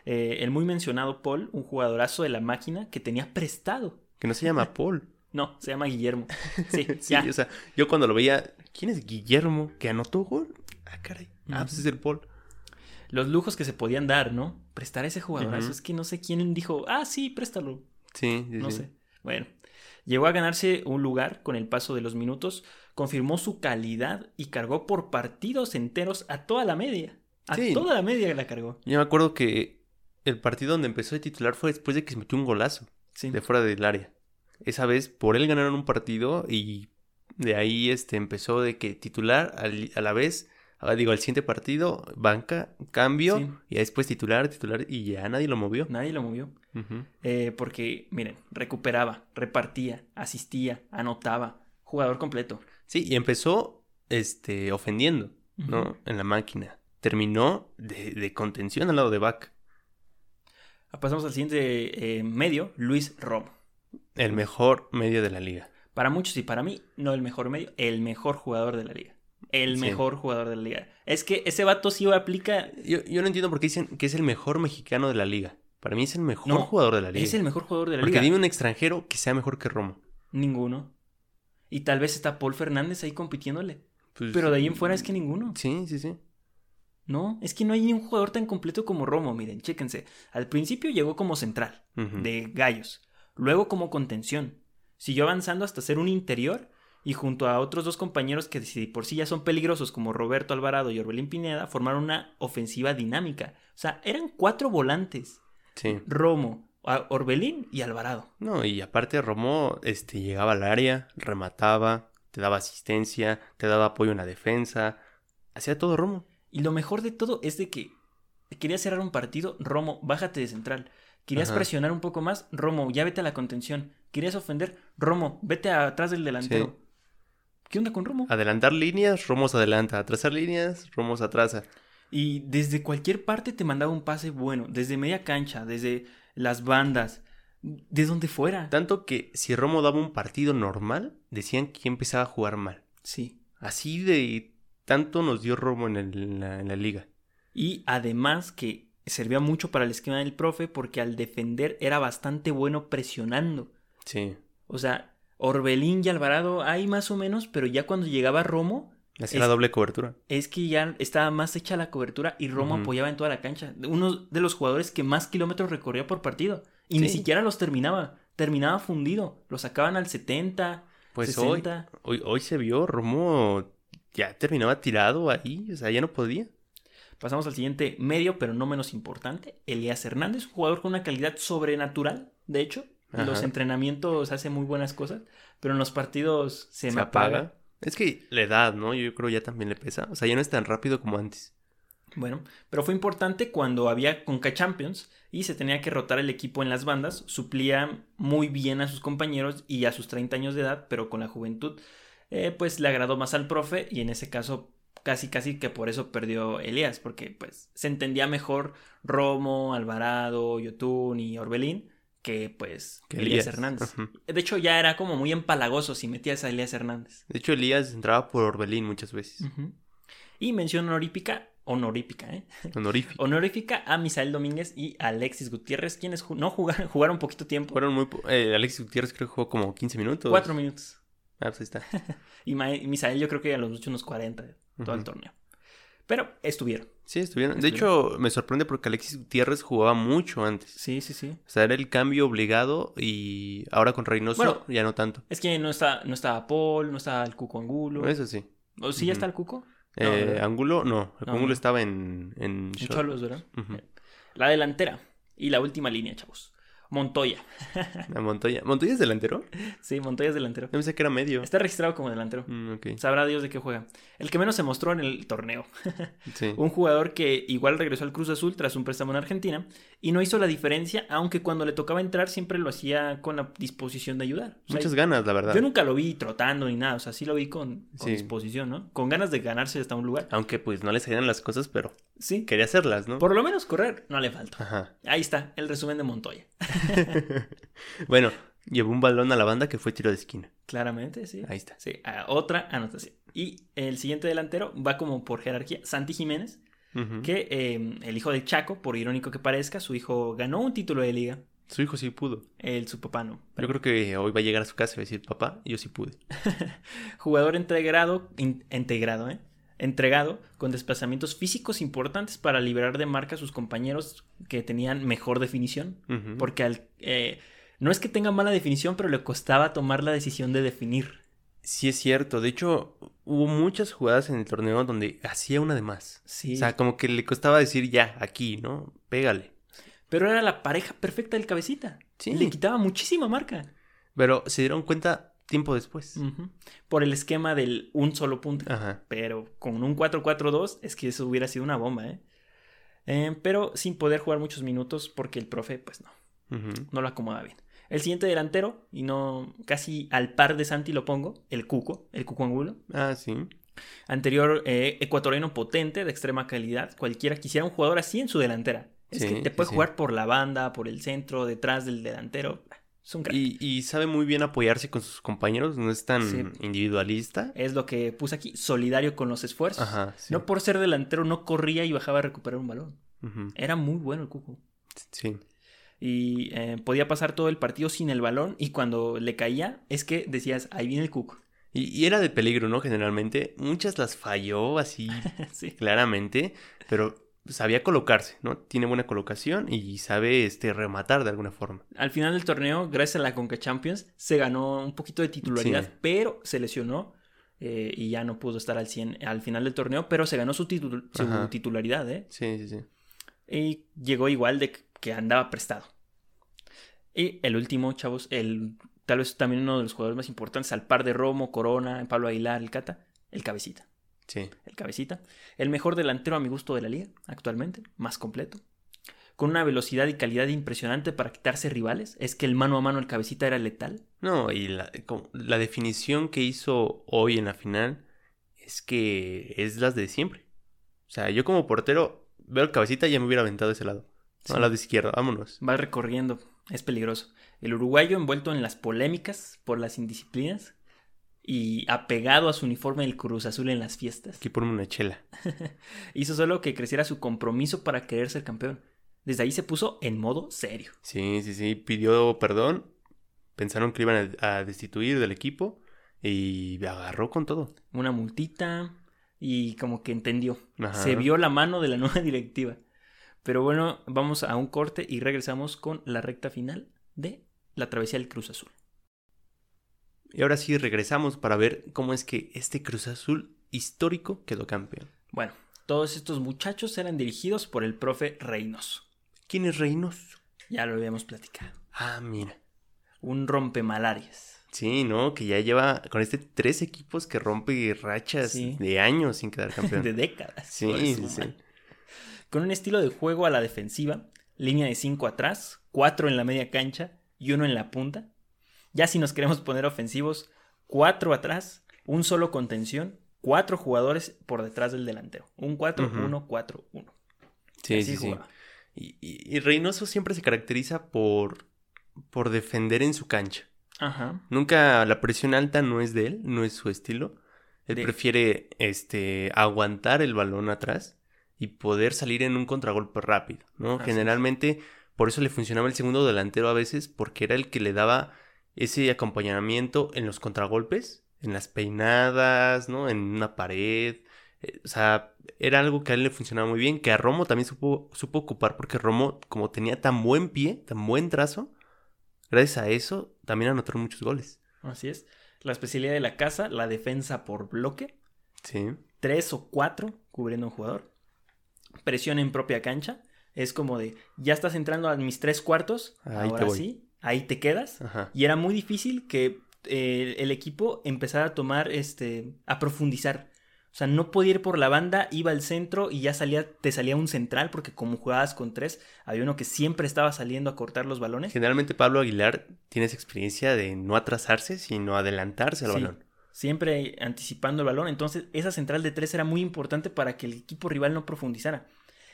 Speaker 2: Eh, el muy mencionado Paul, un jugadorazo de la máquina que tenía prestado.
Speaker 1: Que no se llama Paul.
Speaker 2: No, se llama Guillermo. Sí,
Speaker 1: Sí,
Speaker 2: ya.
Speaker 1: o sea, yo cuando lo veía, ¿quién es Guillermo? Que anotó gol. Ah, caray. Ah, pues es el Paul.
Speaker 2: Los lujos que se podían dar, ¿no? Prestar a ese jugadorazo.
Speaker 1: Ujú.
Speaker 2: Es que no sé quién dijo, ah, sí, préstalo.
Speaker 1: Sí, sí,
Speaker 2: No
Speaker 1: sí.
Speaker 2: sé. Bueno, llegó a ganarse un lugar con el paso de los minutos, confirmó su calidad y cargó por partidos enteros a toda la media. A
Speaker 1: Sí.
Speaker 2: toda la media la cargó.
Speaker 1: Yo me acuerdo que el partido donde empezó de titular fue después de que se metió un golazo
Speaker 2: Sí.
Speaker 1: de fuera del área. Esa vez por él ganaron un partido y de ahí este empezó de que titular a la vez, digo, al siguiente partido, banca, cambio,
Speaker 2: Sí.
Speaker 1: y después titular, titular, y ya nadie lo movió.
Speaker 2: Nadie lo movió. Eh, porque, miren, recuperaba, repartía, asistía, anotaba. Jugador completo.
Speaker 1: Sí, y empezó este ofendiendo, ¿no? En la máquina. Terminó de, de contención al lado de Back.
Speaker 2: Pasamos al siguiente eh, medio, Luis Romo.
Speaker 1: El mejor medio de la liga.
Speaker 2: Para muchos y para mí, no el mejor medio, el mejor jugador de la liga. El
Speaker 1: Sí.
Speaker 2: mejor jugador de la liga. Es que ese vato sí aplica.
Speaker 1: Yo, yo no entiendo por qué dicen que es el mejor mexicano de la liga. Para mí es el mejor
Speaker 2: No,
Speaker 1: jugador de la liga.
Speaker 2: Es el mejor jugador de la
Speaker 1: Porque
Speaker 2: liga.
Speaker 1: dime un extranjero que sea mejor que Romo.
Speaker 2: Ninguno. Y tal vez está Paul Fernández ahí compitiéndole.
Speaker 1: Pues,
Speaker 2: Pero de ahí en fuera es que ninguno.
Speaker 1: Sí, sí, sí.
Speaker 2: No, es que no hay ni un jugador tan completo como Romo, miren, chéquense. Al principio llegó como central, de gallos, luego como contención. Siguió avanzando hasta ser un interior y junto a otros dos compañeros que si por sí ya son peligrosos como Roberto Alvarado y Orbelín Pineda, formaron una ofensiva dinámica. O sea, eran cuatro volantes.
Speaker 1: Sí.
Speaker 2: Romo, Orbelín y Alvarado.
Speaker 1: No, y aparte Romo este, llegaba al área, remataba, te daba asistencia, te daba apoyo en la defensa. Hacía todo Romo.
Speaker 2: Y lo mejor de todo es de que querías cerrar un partido, Romo, bájate de central. Querías
Speaker 1: Ajá.
Speaker 2: presionar un poco más, Romo, ya vete a la contención. Querías ofender, Romo, vete atrás del delantero.
Speaker 1: Sí.
Speaker 2: ¿Qué onda con Romo?
Speaker 1: Adelantar líneas, Romo se adelanta. Atrasar líneas, Romo se atrasa.
Speaker 2: Y desde cualquier parte te mandaba un pase bueno, desde media cancha, desde las bandas, de donde fuera.
Speaker 1: Tanto que si Romo daba un partido normal, decían que empezaba a jugar mal.
Speaker 2: Sí.
Speaker 1: Así de tanto nos dio Romo en, el- en la, en la liga.
Speaker 2: Y además que servía mucho para el esquema del profe porque al defender era bastante bueno presionando.
Speaker 1: Sí.
Speaker 2: O sea, Orbelín y Alvarado hay más o menos, pero ya cuando llegaba Romo,
Speaker 1: Hacía la doble cobertura.
Speaker 2: es que ya estaba más hecha la cobertura y Romo apoyaba en toda la cancha. Uno de los jugadores que más kilómetros recorría por partido. Y ni siquiera los terminaba. Terminaba fundido. Lo sacaban al 70,
Speaker 1: Pues hoy,
Speaker 2: 60.
Speaker 1: hoy, hoy se vio, Romo ya terminaba tirado ahí, o sea, ya no podía.
Speaker 2: Pasamos al siguiente medio, pero no menos importante. Elías Hernández, un jugador con una calidad sobrenatural. De hecho, los entrenamientos hace muy buenas cosas, pero en los partidos se,
Speaker 1: Se,
Speaker 2: me
Speaker 1: apaga.
Speaker 2: apaga.
Speaker 1: Es que la edad, ¿no? Yo creo ya también le pesa. O sea, ya no es tan rápido como antes.
Speaker 2: Bueno, pero fue importante cuando había Conca Champions y se tenía que rotar el equipo en las bandas. Suplía muy bien a sus compañeros y a sus 30 años de edad, pero con la juventud, eh, pues le agradó más al profe y en ese caso casi casi que por eso perdió Elías, porque pues se entendía mejor Romo, Alvarado, Yotun y Orbelín que pues
Speaker 1: Que
Speaker 2: Elías,
Speaker 1: Elías.
Speaker 2: Hernández. De hecho ya era como muy empalagoso si metías a Elías Hernández.
Speaker 1: De hecho, Elías entraba por Orbelín muchas veces.
Speaker 2: Y mención honorífica, honorífica, ¿eh?
Speaker 1: Honorífico.
Speaker 2: Honorífica a Misael Domínguez y Alexis Gutiérrez, quienes ju- no jugaron, jugaron poquito tiempo.
Speaker 1: Fueron muy... eh, Alexis Gutiérrez creo que jugó como 15 minutos.
Speaker 2: Cuatro minutos.
Speaker 1: Ah, pues ahí está.
Speaker 2: Y Misael yo creo que a los muchos unos 40 todo el torneo. Pero estuvieron.
Speaker 1: Sí, estuvieron. De hecho, me sorprende porque Alexis Gutiérrez jugaba mucho antes.
Speaker 2: Sí, sí, sí.
Speaker 1: O sea, era el cambio obligado y ahora con Reynoso
Speaker 2: Bueno.
Speaker 1: ya no tanto.
Speaker 2: Es que no, está, no estaba Paul, no estaba el Cuco Angulo.
Speaker 1: Eso sí.
Speaker 2: ¿O sí ya está el Cuco? No,
Speaker 1: Eh. Angulo, no.
Speaker 2: No,
Speaker 1: Angulo
Speaker 2: no.
Speaker 1: estaba en... En,
Speaker 2: En. Cholos, ¿verdad? La delantera y la última línea, chavos. Montoya.
Speaker 1: A Montoya. ¿Montoya es delantero?
Speaker 2: Sí, Montoya es delantero.
Speaker 1: Yo pensé que era medio.
Speaker 2: Está registrado como delantero.
Speaker 1: Mm.
Speaker 2: Sabrá Dios de qué juega. El que menos se mostró en el torneo.
Speaker 1: Sí.
Speaker 2: Un jugador que igual regresó al Cruz Azul tras un préstamo en Argentina y no hizo la diferencia, aunque cuando le tocaba entrar siempre lo hacía con la disposición de ayudar. O sea,
Speaker 1: Muchas ganas, la verdad.
Speaker 2: yo nunca lo vi trotando ni nada, o sea, sí lo vi con, con
Speaker 1: Sí.
Speaker 2: disposición, ¿no? Con ganas de ganarse hasta un lugar.
Speaker 1: Aunque pues no le salían las cosas, pero
Speaker 2: Sí.
Speaker 1: quería hacerlas, ¿no?
Speaker 2: Por lo menos correr no le falta.
Speaker 1: Ajá.
Speaker 2: Ahí está, el resumen de Montoya.
Speaker 1: bueno, llevó un balón a la banda que fue tiro de esquina.
Speaker 2: Claramente, sí.
Speaker 1: Ahí está.
Speaker 2: Sí, a otra anotación. Y el siguiente delantero va como por jerarquía, Santi Jiménez, que eh, el hijo del Chaco, por irónico que parezca, su hijo ganó un título de liga.
Speaker 1: Su hijo sí pudo.
Speaker 2: El su papá no.
Speaker 1: Yo creo que hoy va a llegar a su casa y va a decir, papá, yo sí pude.
Speaker 2: Jugador integrado, in- integrado, ¿eh? Entregado con desplazamientos físicos importantes para liberar de marca a sus compañeros que tenían mejor definición. Porque al, eh, no es que tenga mala definición, pero le costaba tomar la decisión de definir.
Speaker 1: Sí es cierto. De hecho, hubo muchas jugadas en el torneo donde hacía una de más.
Speaker 2: Sí.
Speaker 1: O sea, como que le costaba decir ya, aquí, ¿no? Pégale.
Speaker 2: Pero era la pareja perfecta del cabecita.
Speaker 1: Sí.
Speaker 2: Le quitaba muchísima marca.
Speaker 1: Pero se dieron cuenta tiempo después.
Speaker 2: Por el esquema del un solo punto.
Speaker 1: Ajá.
Speaker 2: Pero con un 4-4-2 es que eso hubiera sido una bomba, ¿eh? Eh, Pero sin poder jugar muchos minutos porque el profe, pues no, no lo acomoda bien. El siguiente delantero, y no casi al par de Santi lo pongo, el Cuco, el Cuco Angulo.
Speaker 1: Ah, sí.
Speaker 2: Anterior eh, ecuatoriano potente, de extrema calidad. Cualquiera quisiera un jugador así en su delantera. Es
Speaker 1: Sí,
Speaker 2: que te puede
Speaker 1: sí.
Speaker 2: jugar por la banda, por el centro, detrás del delantero. Es un crack.
Speaker 1: Y, y sabe muy bien apoyarse con sus compañeros, no es tan
Speaker 2: Sí.
Speaker 1: individualista.
Speaker 2: Es lo que puse aquí, solidario con los esfuerzos.
Speaker 1: Ajá, sí.
Speaker 2: No por ser delantero no corría y bajaba a recuperar un balón. Era muy bueno el Cuco.
Speaker 1: Sí.
Speaker 2: Y eh, podía pasar todo el partido sin el balón y cuando le caía es que decías, ahí viene el Cuco.
Speaker 1: Y, y era de peligro, ¿no? Generalmente. Muchas las falló así
Speaker 2: sí.
Speaker 1: claramente, pero sabía colocarse, ¿no? Tiene buena colocación y sabe este, rematar de alguna forma.
Speaker 2: Al final del torneo, gracias a la Conca Champions, se ganó un poquito de titularidad,
Speaker 1: Sí.
Speaker 2: pero se lesionó eh, y ya no pudo estar al 100 al final del torneo, pero se ganó su, su titularidad, ¿eh?
Speaker 1: Sí, sí, sí.
Speaker 2: Y llegó igual de que andaba prestado. Y el último, chavos, el tal vez también uno de los jugadores más importantes, al par de Romo, Corona, Pablo Aguilar, el Cata, el Cabecita.
Speaker 1: Sí.
Speaker 2: El Cabecita. El mejor delantero a mi gusto de la liga, actualmente, más completo. Con una velocidad y calidad impresionante para quitarse rivales. Es que el mano a mano el Cabecita era letal.
Speaker 1: No, y la, definición que hizo hoy en la final es que es las de siempre. O sea, yo como portero veo el cabecita y ya me hubiera aventado ese lado. No, al lado izquierdo, vámonos.
Speaker 2: Va recorriendo, es peligroso. El uruguayo envuelto en las polémicas por las indisciplinas y apegado a su uniforme del Cruz Azul en las fiestas.
Speaker 1: Aquí ponme una chela.
Speaker 2: Hizo solo que creciera su compromiso para querer ser campeón. Desde ahí se puso en modo serio.
Speaker 1: Sí, sí, sí. Pidió perdón. Pensaron que iban a, a destituir del equipo. Y agarró con todo.
Speaker 2: Una multita y como que entendió.
Speaker 1: Ajá.
Speaker 2: Se vio la mano de la nueva directiva. Pero bueno, vamos a un corte y regresamos con la recta final de la travesía del Cruz Azul.
Speaker 1: Y ahora sí regresamos para ver cómo es que este Cruz Azul histórico quedó campeón.
Speaker 2: Bueno, todos estos muchachos eran dirigidos por el profe Reynoso.
Speaker 1: ¿Quién es Reynoso?
Speaker 2: Ya lo habíamos platicado.
Speaker 1: Ah, mira.
Speaker 2: Un rompemalarias.
Speaker 1: Sí, ¿no? Que ya lleva con este tres equipos que rompe rachas
Speaker 2: Sí.
Speaker 1: de años sin quedar campeón.
Speaker 2: de décadas.
Speaker 1: Sí, sí, sí.
Speaker 2: Con un estilo de juego a la defensiva, línea de 5 atrás, 4 en la media cancha y uno en la punta. Ya si nos queremos poner ofensivos, 4 atrás, un solo contención, 4 jugadores por detrás del delantero. Un 4-1-4-1.
Speaker 1: Sí,
Speaker 2: Así
Speaker 1: sí, sí. Y, y- y Reynoso siempre se caracteriza por, por defender en su cancha.
Speaker 2: Ajá.
Speaker 1: Nunca la presión alta no es de él, no es su estilo. Él
Speaker 2: De-
Speaker 1: prefiere este, aguantar el balón atrás y poder salir en un contragolpe rápido, ¿no?
Speaker 2: Así es.
Speaker 1: Generalmente por eso le funcionaba el segundo delantero a veces porque era el que le daba ese acompañamiento en los contragolpes, en las peinadas, ¿no? En una pared. Eh, O sea, era algo que a él le funcionaba muy bien, que a Romo también supo, supo ocupar porque Romo, como tenía tan buen pie, tan buen trazo, gracias a eso también anotaron muchos goles.
Speaker 2: Así es. La especialidad de la casa, la defensa por bloque.
Speaker 1: Sí.
Speaker 2: tres o cuatro cubriendo a un jugador. Presión en propia cancha. Es como de, ya estás entrando a mis tres cuartos,
Speaker 1: Ahí
Speaker 2: ahora sí, ahí te quedas.
Speaker 1: Ajá.
Speaker 2: Y era muy difícil que eh, el equipo empezara a tomar, este, a profundizar. O sea, no podía ir por la banda, iba al centro y ya salía, te salía un central, porque como jugabas con tres, había uno que siempre estaba saliendo a cortar los balones.
Speaker 1: Generalmente Pablo Aguilar tiene esa experiencia de no atrasarse, sino adelantarse al
Speaker 2: Sí.
Speaker 1: balón.
Speaker 2: siempre anticipando el balón. Entonces, esa central de tres era muy importante para que el equipo rival no profundizara.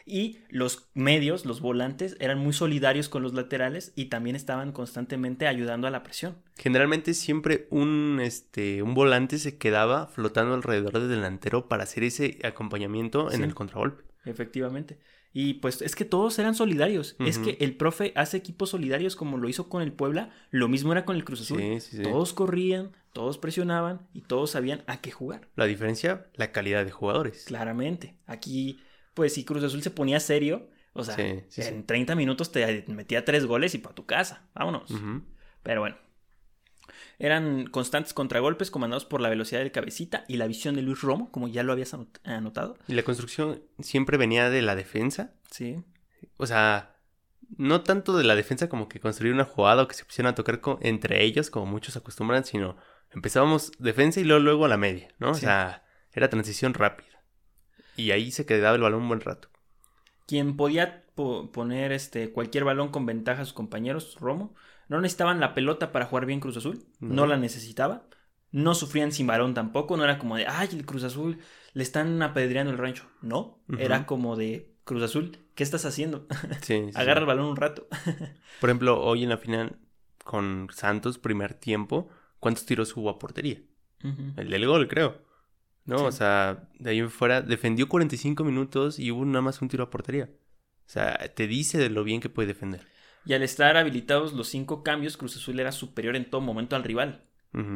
Speaker 2: Y los medios, los volantes, eran muy solidarios con los laterales y también estaban constantemente ayudando a la presión.
Speaker 1: Generalmente siempre un, este, un volante se quedaba flotando alrededor del delantero para hacer ese acompañamiento en el contragolpe.
Speaker 2: Efectivamente. Y pues es que todos eran solidarios. Es que el profe hace equipos solidarios como lo hizo con el Puebla. Lo mismo era con el Cruz Azul.
Speaker 1: Sí, sí, sí.
Speaker 2: Todos corrían, todos presionaban y todos sabían a qué jugar.
Speaker 1: La diferencia, la calidad de jugadores.
Speaker 2: Claramente. Aquí, pues si Cruz Azul se ponía serio, o sea,
Speaker 1: Sí, sí,
Speaker 2: en
Speaker 1: sí.
Speaker 2: 30 minutos te metía tres goles y para tu casa. Vámonos. Pero bueno. Eran constantes contragolpes comandados por la velocidad del cabecita y la visión de Luis Romo, como ya lo habías anot- anotado.
Speaker 1: Y la construcción siempre venía de la defensa.
Speaker 2: Sí.
Speaker 1: O sea, no tanto de la defensa como que construir una jugada o que se pusieran a tocar entre ellos, como muchos acostumbran, sino empezábamos defensa y luego, luego a la media, ¿no? O sea, era transición rápida. Y ahí se quedaba el balón un buen rato.
Speaker 2: Quien podía po- poner este, cualquier balón con ventaja a sus compañeros, Romo, no necesitaban la pelota para jugar bien Cruz Azul, no,
Speaker 1: No.
Speaker 2: la necesitaba, no sufrían sin balón tampoco, no era como de, ay, el Cruz Azul le están apedreando el rancho, no, era como de, Cruz Azul, ¿qué estás haciendo?
Speaker 1: Sí, sí, sí.
Speaker 2: Agarra el balón un rato.
Speaker 1: Por ejemplo, hoy en la final con Santos, primer tiempo, ¿cuántos tiros hubo a portería? El del gol, creo. No,
Speaker 2: Sí.
Speaker 1: o sea, de ahí en fuera defendió 45 minutos y hubo nada más un tiro a portería. O sea, te dice de lo bien que puede defender.
Speaker 2: Y al estar habilitados los cinco cambios, Cruz Azul era superior en todo momento al rival.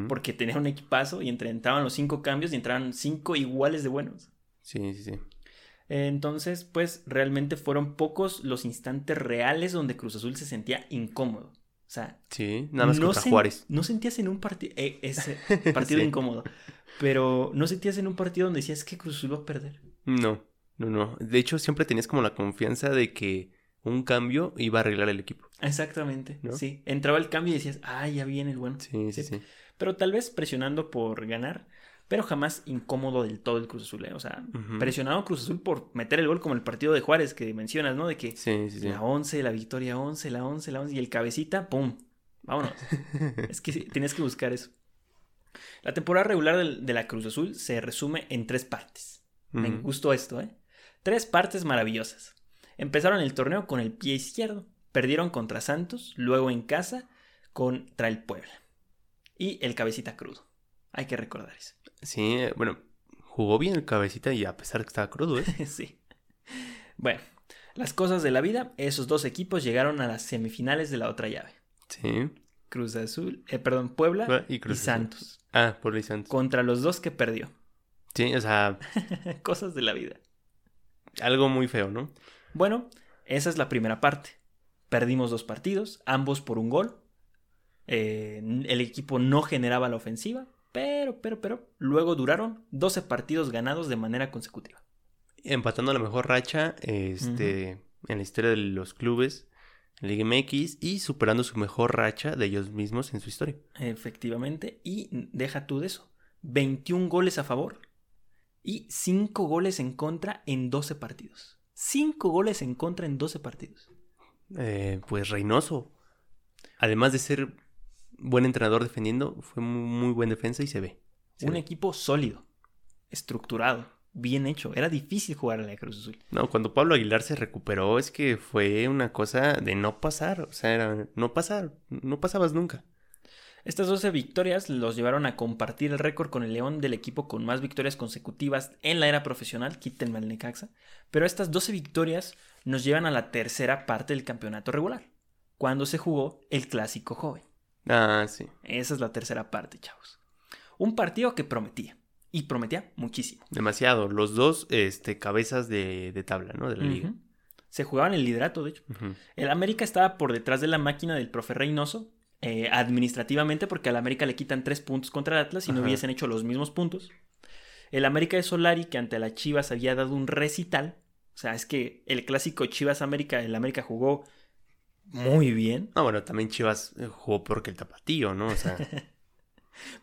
Speaker 2: Porque tenía un equipazo y entre, entraban los cinco cambios y entraban cinco iguales de buenos.
Speaker 1: Sí, sí, sí.
Speaker 2: Entonces, pues realmente fueron pocos los instantes reales donde Cruz Azul se sentía incómodo. O sea,
Speaker 1: Sí, nada más
Speaker 2: no
Speaker 1: contra Juárez.
Speaker 2: No sentías en un partido ese partido
Speaker 1: Sí.
Speaker 2: incómodo, pero no sentías en un partido donde decías que Cruz Azul va a perder.
Speaker 1: No, no, no. De hecho, siempre tenías como la confianza de que un cambio iba a arreglar el equipo.
Speaker 2: Exactamente,
Speaker 1: ¿No?
Speaker 2: sí. Entraba el cambio y decías, ah, ya viene el bueno.
Speaker 1: Sí, sí, sí.
Speaker 2: Pero tal vez presionando por ganar, pero jamás incómodo del todo el Cruz Azul. ¿eh? O sea,
Speaker 1: Ujú.
Speaker 2: presionado Cruz Azul por meter el gol como el partido de Juárez que mencionas, ¿no? De que
Speaker 1: Sí, sí, sí.
Speaker 2: la 11, la victoria 11, la 11, la 11 y el cabecita, ¡pum! Vámonos. es que sí, tienes que buscar eso. La temporada regular de la Cruz Azul se resume en tres partes. Me gustó esto, ¿eh? Tres partes maravillosas. Empezaron el torneo con el pie izquierdo. Perdieron contra Santos, luego en casa contra el Puebla. Y el cabecita crudo. Hay que recordar eso.
Speaker 1: Sí, eh, bueno, jugó bien el cabecita y a pesar de que estaba crudo, ¿eh?
Speaker 2: sí. Bueno, las cosas de la vida, esos dos equipos llegaron a las semifinales de la otra llave.
Speaker 1: Sí.
Speaker 2: Cruz Azul, eh, perdón, Puebla
Speaker 1: Puebla y
Speaker 2: y,
Speaker 1: Cruz.
Speaker 2: Santos.
Speaker 1: Ah, por Luis Santos.
Speaker 2: Contra los dos que perdió.
Speaker 1: Sí, o sea,
Speaker 2: Cosas de la vida.
Speaker 1: algo muy feo, ¿no?
Speaker 2: Bueno, esa es la primera parte. Perdimos dos partidos, ambos por un gol. Eh, el equipo no generaba la ofensiva, pero, pero, pero, luego duraron 12 partidos ganados de manera consecutiva.
Speaker 1: Empatando la mejor racha este, en la historia de los clubes Liga MX y superando su mejor racha de ellos mismos en su historia.
Speaker 2: Efectivamente, y deja tú de eso. 21 goles a favor y 5 goles en contra en 12 partidos. 5 goles en contra en 12 partidos.
Speaker 1: Eh, pues Reynoso, además de ser buen entrenador defendiendo, fue muy, muy buen defensa y se ve. Se
Speaker 2: Un
Speaker 1: ve.
Speaker 2: equipo sólido, estructurado, bien hecho. Era difícil jugar a la Cruz Azul.
Speaker 1: No, cuando Pablo Aguilar se recuperó es que fue una cosa de no pasar, o sea, era no pasar, no pasabas nunca.
Speaker 2: Estas 12 victorias los llevaron a compartir el récord con el León del equipo con más victorias consecutivas en la era profesional, quítenme al Necaxa. Pero estas 12 victorias nos llevan a la tercera parte del campeonato regular, cuando se jugó el clásico joven.
Speaker 1: Ah, sí.
Speaker 2: Esa es la tercera parte, chavos. Un partido que prometía, y prometía muchísimo.
Speaker 1: Demasiado. Los dos este, cabezas de, de tabla, ¿no? De la liga.
Speaker 2: Se jugaban el liderato, de hecho. El América estaba por detrás de la máquina del profe Reynoso, eh, administrativamente, porque al América le quitan tres puntos contra el Atlas y no hubiesen hecho los mismos puntos. El América de Solari, que ante la Chivas había dado un recital. O sea, es que el clásico Chivas América, el América jugó muy bien.
Speaker 1: No, bueno, también Chivas eh, jugó porque el tapatío, ¿no? O sea,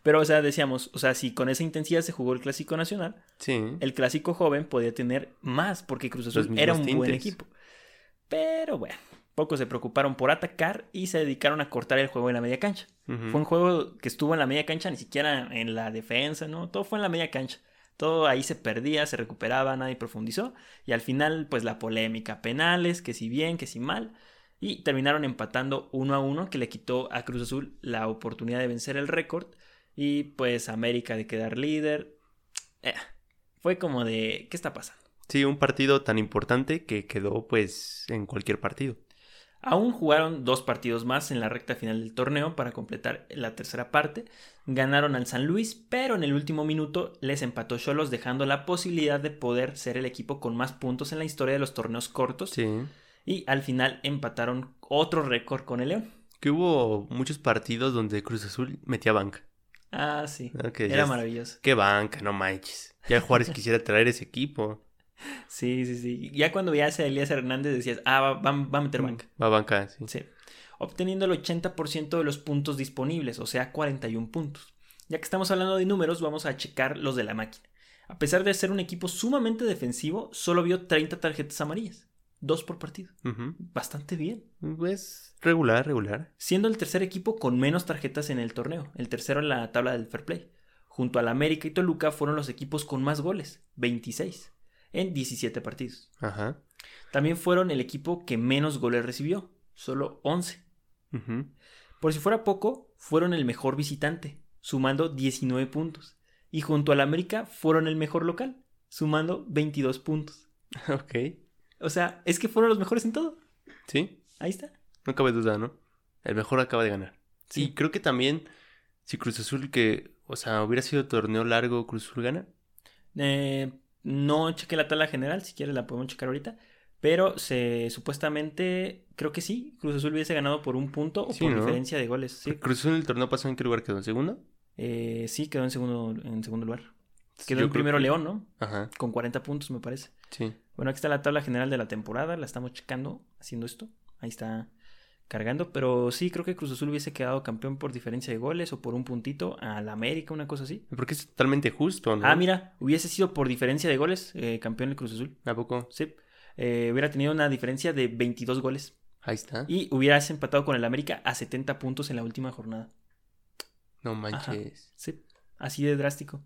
Speaker 2: Pero, o sea, decíamos, o sea, si con esa intensidad se jugó el clásico nacional,
Speaker 1: sí.
Speaker 2: el clásico joven podía tener más, porque Cruz Azul era un buen equipo. Pero bueno, pocos se preocuparon por atacar y se dedicaron a cortar el juego en la media cancha. Fue un juego que estuvo en la media cancha, ni siquiera en la defensa, ¿no? Todo fue en la media cancha. Todo ahí se perdía, se recuperaba, nadie profundizó. Y al final, pues la polémica, penales, que si bien, que si mal. Y terminaron empatando uno a uno, que le quitó a Cruz Azul la oportunidad de vencer el récord. Y pues América de quedar líder. Eh, fue como de, ¿qué está pasando?
Speaker 1: Sí, un partido tan importante que quedó pues en cualquier partido.
Speaker 2: Aún jugaron dos partidos más en la recta final del torneo para completar la tercera parte. Ganaron al San Luis, pero en el último minuto les empató Cholos, dejando la posibilidad de poder ser el equipo con más puntos en la historia de los torneos cortos.
Speaker 1: Sí.
Speaker 2: Y al final empataron otro récord con el León.
Speaker 1: Que hubo muchos partidos donde Cruz Azul metía banca.
Speaker 2: Ah, sí.
Speaker 1: Ah,
Speaker 2: Era maravilloso.
Speaker 1: Qué banca, no manches. Ya Juárez quisiera traer ese equipo.
Speaker 2: Sí, sí, sí. Ya cuando veías a Elías Hernández decías, ah, va, va- va a meter banca.
Speaker 1: Va a banca, sí.
Speaker 2: Sí. Obteniendo el 80% de los puntos disponibles, o sea, 41 puntos. Ya que estamos hablando de números, vamos a checar los de la máquina. A pesar de ser un equipo sumamente defensivo, solo vio 30 tarjetas amarillas. Dos por partido. Bastante bien.
Speaker 1: Pues regular, regular.
Speaker 2: Siendo el tercer equipo con menos tarjetas en el torneo. El tercero en la tabla del fair play. Junto al América y Toluca fueron los equipos con más goles. 26. En 17 partidos.
Speaker 1: Ajá.
Speaker 2: También fueron el equipo que menos goles recibió. Solo 11.
Speaker 1: Ujú.
Speaker 2: Por si fuera poco, fueron el mejor visitante, sumando 19 puntos. Y junto al América fueron el mejor local, sumando 22 puntos.
Speaker 1: ok.
Speaker 2: O sea, es que fueron los mejores en todo.
Speaker 1: Sí.
Speaker 2: Ahí está.
Speaker 1: No cabe duda, ¿no? El mejor acaba de ganar.
Speaker 2: Sí.
Speaker 1: Y creo que también Si Cruz Azul que, o sea, hubiera sido torneo largo, Cruz Azul gana.
Speaker 2: Eh, no chequé la tabla general, si quieres la podemos checar ahorita. Pero se supuestamente, creo que sí, Cruz Azul hubiese ganado por un punto o
Speaker 1: Sí,
Speaker 2: por
Speaker 1: ¿no?
Speaker 2: diferencia de goles. Sí,
Speaker 1: Cruz Azul en el torneo pasado en qué lugar quedó, ¿en segundo?
Speaker 2: Eh, sí quedó en segundo, en segundo lugar. Quedó en primero
Speaker 1: que-
Speaker 2: León, ¿no?
Speaker 1: Ajá,
Speaker 2: Con 40 puntos, me parece.
Speaker 1: sí.
Speaker 2: Bueno, aquí está la tabla general de la temporada, la estamos checando, haciendo esto. Ahí está cargando, pero sí, creo que Cruz Azul hubiese quedado campeón por diferencia de goles o por un puntito a la América, una cosa así.
Speaker 1: Porque es totalmente justo, ¿no?
Speaker 2: Ah, mira, hubiese sido por diferencia de goles eh, campeón el Cruz Azul.
Speaker 1: ¿A poco?
Speaker 2: Sí. Eh, hubiera tenido una diferencia de 22 goles
Speaker 1: Ahí está.
Speaker 2: y hubieras empatado con el América a 70 puntos en la última jornada.
Speaker 1: No manches.
Speaker 2: Sí, así de drástico.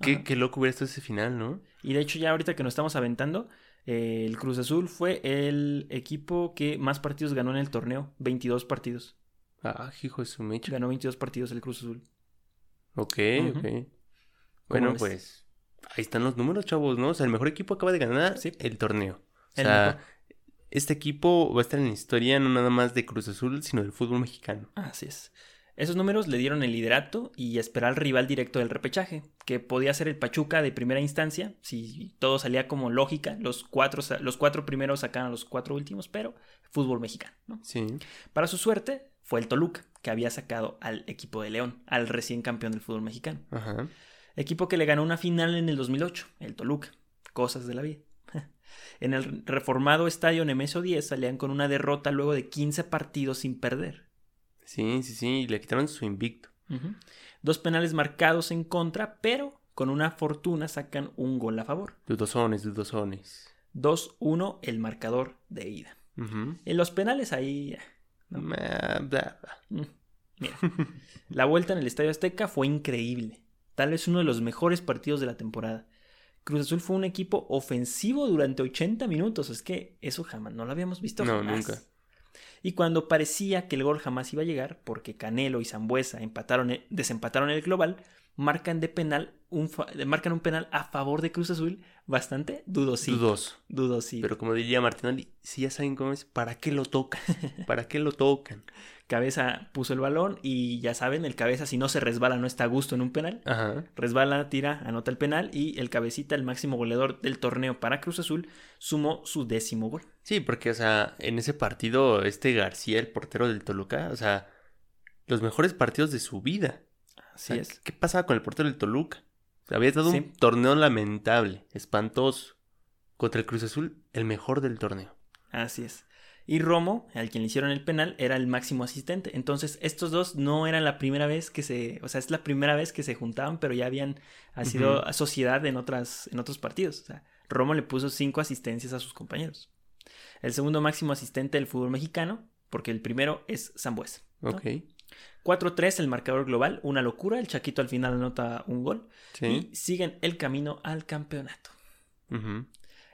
Speaker 1: Qué, qué loco hubiera estado ese final, ¿no?
Speaker 2: Y de hecho ya ahorita que nos estamos aventando, eh, el Cruz Azul fue el equipo que más partidos ganó en el torneo, 22 partidos.
Speaker 1: Ah, hijo de su mecha.
Speaker 2: Ganó 22 partidos el Cruz Azul.
Speaker 1: Ok,
Speaker 2: Ujú.
Speaker 1: ok. Bueno,
Speaker 2: ves?
Speaker 1: pues ahí están los números, chavos, ¿no? O sea, el mejor equipo acaba de ganar
Speaker 2: Sí.
Speaker 1: el torneo. O sea, este equipo va a estar en la historia no nada más de Cruz Azul, sino del fútbol mexicano.
Speaker 2: Así es. Esos números le dieron el liderato y esperar al rival directo del repechaje, que podía ser el Pachuca de primera instancia, si todo salía como lógica, los cuatro, los cuatro primeros sacaban a los cuatro últimos, pero fútbol mexicano. ¿no?
Speaker 1: Sí.
Speaker 2: Para su suerte, fue el Toluca, que había sacado al equipo de León, al recién campeón del fútbol mexicano.
Speaker 1: Ajá.
Speaker 2: Equipo que le ganó una final en el 2008, el Toluca. Cosas de la vida. En el reformado estadio Nemesio 10 salían con una derrota luego de 15 partidos sin perder.
Speaker 1: Sí, sí, sí. Le quitaron su invicto.
Speaker 2: Dos penales marcados en contra, pero con una fortuna sacan un gol a favor.
Speaker 1: Dudosones, dudosones.
Speaker 2: 2-1 el marcador de ida. En los penales ahí... eh, No. Mm, Mira, la vuelta en el Estadio Azteca fue increíble. Tal vez uno de los mejores partidos de la temporada. Cruz Azul fue un equipo ofensivo durante 80 minutos. Es que eso jamás, no lo habíamos visto
Speaker 1: No,
Speaker 2: jamás.
Speaker 1: nunca.
Speaker 2: Y cuando parecía que el gol jamás iba a llegar, porque Canelo y Zambuesa empataron, e- desempataron el global, marcan de penal un marcan un penal a favor de Cruz Azul bastante dudosito.
Speaker 1: Dudoso.
Speaker 2: Dudosito.
Speaker 1: Pero como diría Martinoli, si ya saben cómo es, ¿para qué lo tocan? ¿Para qué lo tocan?
Speaker 2: Cabeza puso el balón y ya saben, el cabeza si no se resbala no está a gusto en un penal.
Speaker 1: Ajá.
Speaker 2: Resbala, tira, anota el penal y el cabecita, el máximo goleador del torneo para Cruz Azul, sumó su décimo gol.
Speaker 1: Sí, porque, o sea, en ese partido, este García, el portero del Toluca, o sea, los mejores partidos de su vida.
Speaker 2: Así
Speaker 1: O sea,
Speaker 2: es.
Speaker 1: ¿Qué pasaba con el portero del Toluca? Había dado
Speaker 2: Sí.
Speaker 1: un torneo lamentable, espantoso. Contra el Cruz Azul, el mejor del torneo.
Speaker 2: Así es. Y Romo, al quien le hicieron el penal, era el máximo asistente. Entonces, estos dos no eran la primera vez que se. O sea, es la primera vez que se juntaban, pero ya habían ha sido sociedad en, otras, en otros partidos. O sea, Romo le puso cinco asistencias a sus compañeros. El segundo máximo asistente del fútbol mexicano, porque el primero es Zambuesa. ¿no?
Speaker 1: Ok.
Speaker 2: 4-3 el marcador global, una locura. El Chaquito al final anota un gol.
Speaker 1: Sí.
Speaker 2: Y siguen el camino al campeonato.
Speaker 1: Ujú.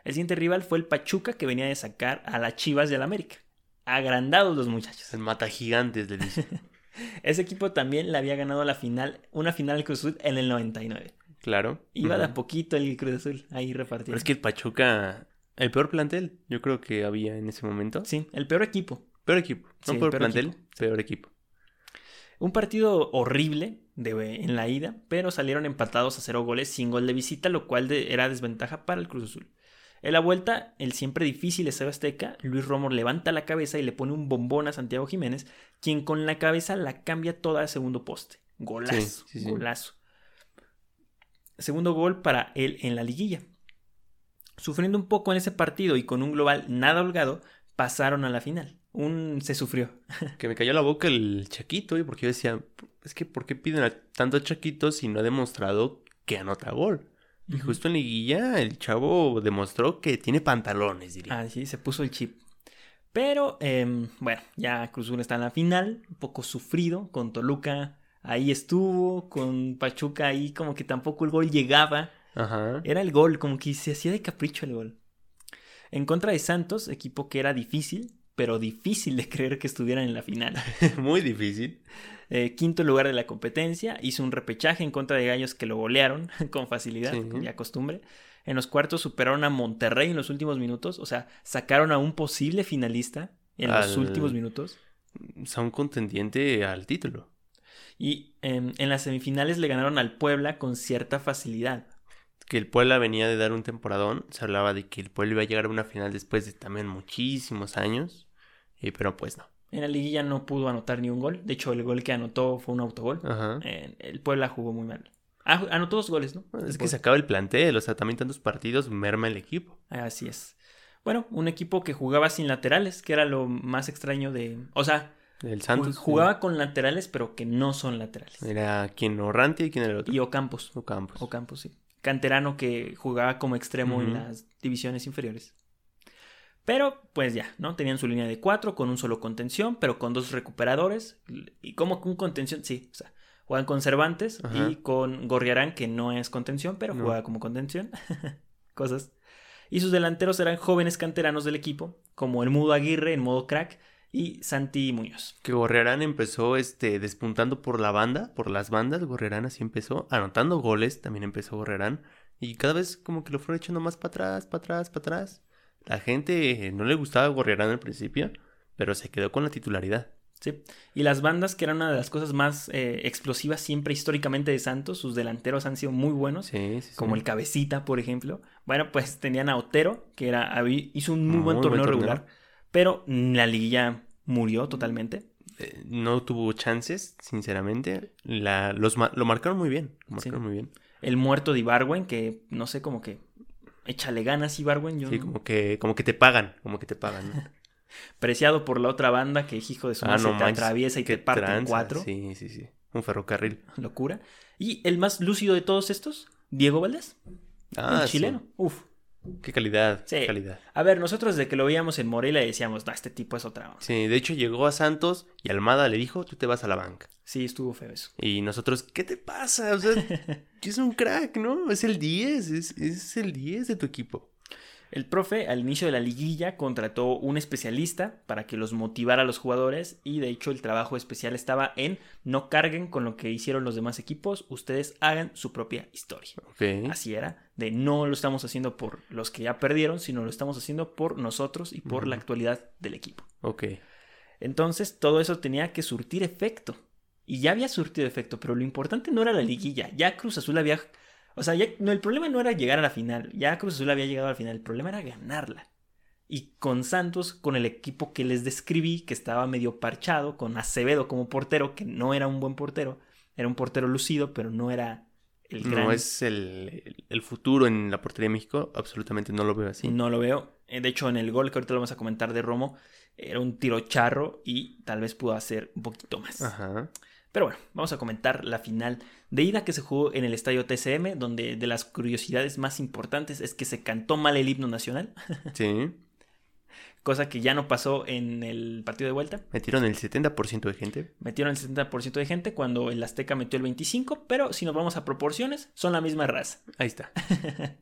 Speaker 2: El siguiente rival fue el Pachuca, que venía de sacar a las Chivas del América. Agrandados los muchachos.
Speaker 1: El mata gigantes le dice.
Speaker 2: Ese equipo también le había ganado la final, una final del Cruz Azul en el 99.
Speaker 1: claro.
Speaker 2: Iba de a poquito el Cruz Azul ahí repartido.
Speaker 1: Pero es que el Pachuca, el peor plantel, yo creo que había en ese momento.
Speaker 2: Sí, el peor equipo.
Speaker 1: Peor equipo. No
Speaker 2: Sí,
Speaker 1: peor
Speaker 2: peor
Speaker 1: plantel,
Speaker 2: equipo.
Speaker 1: peor equipo.
Speaker 2: Un partido horrible de, en la ida, pero salieron empatados a cero goles sin gol de visita, lo cual de- era desventaja para el Cruz Azul. En la vuelta, el siempre difícil Estadio Azteca, Luis Romo levanta la cabeza y le pone un bombón a Santiago Jiménez, quien con la cabeza la cambia toda al segundo poste. Golazo,
Speaker 1: Sí, sí, sí.
Speaker 2: golazo. Segundo gol para él en la liguilla. Sufriendo un poco en ese partido y con un global nada holgado, pasaron a la final. Un se sufrió.
Speaker 1: Que me cayó la boca el Chaquito, porque yo decía, es que ¿por qué piden a tanto Chaquito si no ha demostrado que anota gol? Y justo en liguilla el chavo demostró que tiene pantalones, diría.
Speaker 2: Ah, sí, se puso el chip. Pero, em, bueno, ya Cruz Azul está en la final, un poco sufrido, con Toluca ahí estuvo, con Pachuca ahí como que tampoco el gol llegaba.
Speaker 1: Ajá.
Speaker 2: Era el gol, como que se hacía de capricho el gol. En contra de Santos, equipo que era difícil, pero difícil de creer que estuvieran en la final.
Speaker 1: Muy difícil.
Speaker 2: Eh, quinto lugar de la competencia, hizo un repechaje en contra de Gallos que lo golearon con facilidad,
Speaker 1: Sí.
Speaker 2: como ya costumbre. En los cuartos superaron a Monterrey en los últimos minutos, o sea, sacaron a un posible finalista en los últimos minutos.
Speaker 1: Sea, un contendiente al título.
Speaker 2: Y em, en las semifinales le ganaron al Puebla con cierta facilidad.
Speaker 1: Que el Puebla venía de dar un temporadón. Se hablaba de que el Puebla iba a llegar a una final después de también muchísimos años. Y, pero pues no.
Speaker 2: En la liguilla no pudo anotar ni un gol. De hecho, el gol que anotó fue un autogol.
Speaker 1: Ajá.
Speaker 2: Eh, el Puebla jugó muy mal. Ah, anotó dos goles, ¿no?
Speaker 1: Es que se acaba el plantel, o sea, también tantos partidos merma el equipo.
Speaker 2: Así es. Bueno, un equipo que jugaba sin laterales, que era lo más extraño de... O sea,
Speaker 1: El Santos.
Speaker 2: jugaba con laterales, pero que no son laterales.
Speaker 1: Era quien Orranti y quien era el otro.
Speaker 2: Y Ocampos.
Speaker 1: Ocampos.
Speaker 2: Ocampos, sí. Canterano que jugaba como extremo en las divisiones inferiores. Pero, pues ya, ¿no? Tenían su línea de cuatro con un solo contención, pero con dos recuperadores. Y como un contención, sí, o sea, juegan con Cervantes
Speaker 1: Ajá.
Speaker 2: y con Gorriarán, que no es contención, pero
Speaker 1: No.
Speaker 2: juega como contención. Cosas. Y sus delanteros eran jóvenes canteranos del equipo, como el Mudo Aguirre en modo crack y Santi Muñoz.
Speaker 1: Que Gorrerán empezó este, despuntando por la banda, por las bandas. Gorrerán así empezó, anotando goles, también empezó Gorrerán. Y cada vez como que lo fueron echando más para atrás, para atrás, para atrás. La gente eh, no le gustaba Gorrerán al principio, pero se quedó con la titularidad.
Speaker 2: Sí. Y las bandas, que eran una de las cosas más eh, explosivas siempre históricamente de Santos, sus delanteros han sido muy buenos,
Speaker 1: Sí, sí,
Speaker 2: como el Cabecita, por ejemplo. Bueno, pues tenían a Otero, que era, hizo un muy, buen
Speaker 1: Muy buen
Speaker 2: torneo
Speaker 1: torneo.
Speaker 2: regular, pero la liguilla murió totalmente.
Speaker 1: Eh, no tuvo chances, sinceramente. La, los, lo marcaron muy bien. Lo
Speaker 2: Sí.
Speaker 1: marcaron muy bien.
Speaker 2: El muerto de Ibarwen, que no sé, como que échale ganas Ibarwen, yo
Speaker 1: Sí,
Speaker 2: no-
Speaker 1: como que, como que te pagan, como que te pagan. ¿no?
Speaker 2: preciado por la otra banda que hijo de su
Speaker 1: Ah,
Speaker 2: madre
Speaker 1: no
Speaker 2: se te
Speaker 1: manches,
Speaker 2: atraviesa y te parte en cuatro.
Speaker 1: Sí, sí, sí. Un ferrocarril.
Speaker 2: Locura. Y el más lúcido de todos estos, Diego Valdés,
Speaker 1: Ah,
Speaker 2: el
Speaker 1: sí.
Speaker 2: chileno. Uf.
Speaker 1: Qué calidad,
Speaker 2: Sí.
Speaker 1: qué calidad.
Speaker 2: A ver, nosotros desde que lo veíamos en Morelia decíamos, no, este tipo es otra onda.
Speaker 1: Sí, de hecho llegó a Santos y Almada le dijo, tú te vas a la banca.
Speaker 2: Sí, estuvo feo eso.
Speaker 1: Y nosotros, ¿qué te pasa? O sea, es un crack, ¿no? Es el 10, es, es el 10 de tu equipo.
Speaker 2: El profe al inicio de la liguilla contrató un especialista para que los motivara a los jugadores y de hecho el trabajo especial estaba en no carguen con lo que hicieron los demás equipos, ustedes hagan su propia historia. Así era, de no lo estamos haciendo por los que ya perdieron, sino lo estamos haciendo por nosotros y por la actualidad del equipo.
Speaker 1: Ok.
Speaker 2: Entonces todo eso tenía que surtir efecto. Y ya había surtido efecto, pero lo importante no era la liguilla. Ya Cruz Azul había... O sea, ya, no, el problema no era llegar a la final. Ya Cruz Azul había llegado a la final. El problema era ganarla. Y con Santos, con el equipo que les describí, que estaba medio parchado, con Acevedo como portero, que no era un buen portero. Era un portero lucido, pero no era el gran...
Speaker 1: No es el, el- el futuro en la portería de México, absolutamente no lo veo así.
Speaker 2: No lo veo. Eh, De hecho, en el gol que ahorita lo vamos a comentar de Romo, era un tiro charro y tal vez pudo hacer un poquito más.
Speaker 1: Ajá.
Speaker 2: Pero bueno, vamos a comentar la final de ida que se jugó en el estadio TCM, donde de las curiosidades más importantes es que se cantó mal el himno nacional,
Speaker 1: Sí.
Speaker 2: cosa que ya no pasó en el partido de vuelta.
Speaker 1: Metieron el 70% de gente.
Speaker 2: Metieron el 70% de gente cuando el Azteca metió el 25%, pero si nos vamos a proporciones, son la misma raza.
Speaker 1: Ahí está.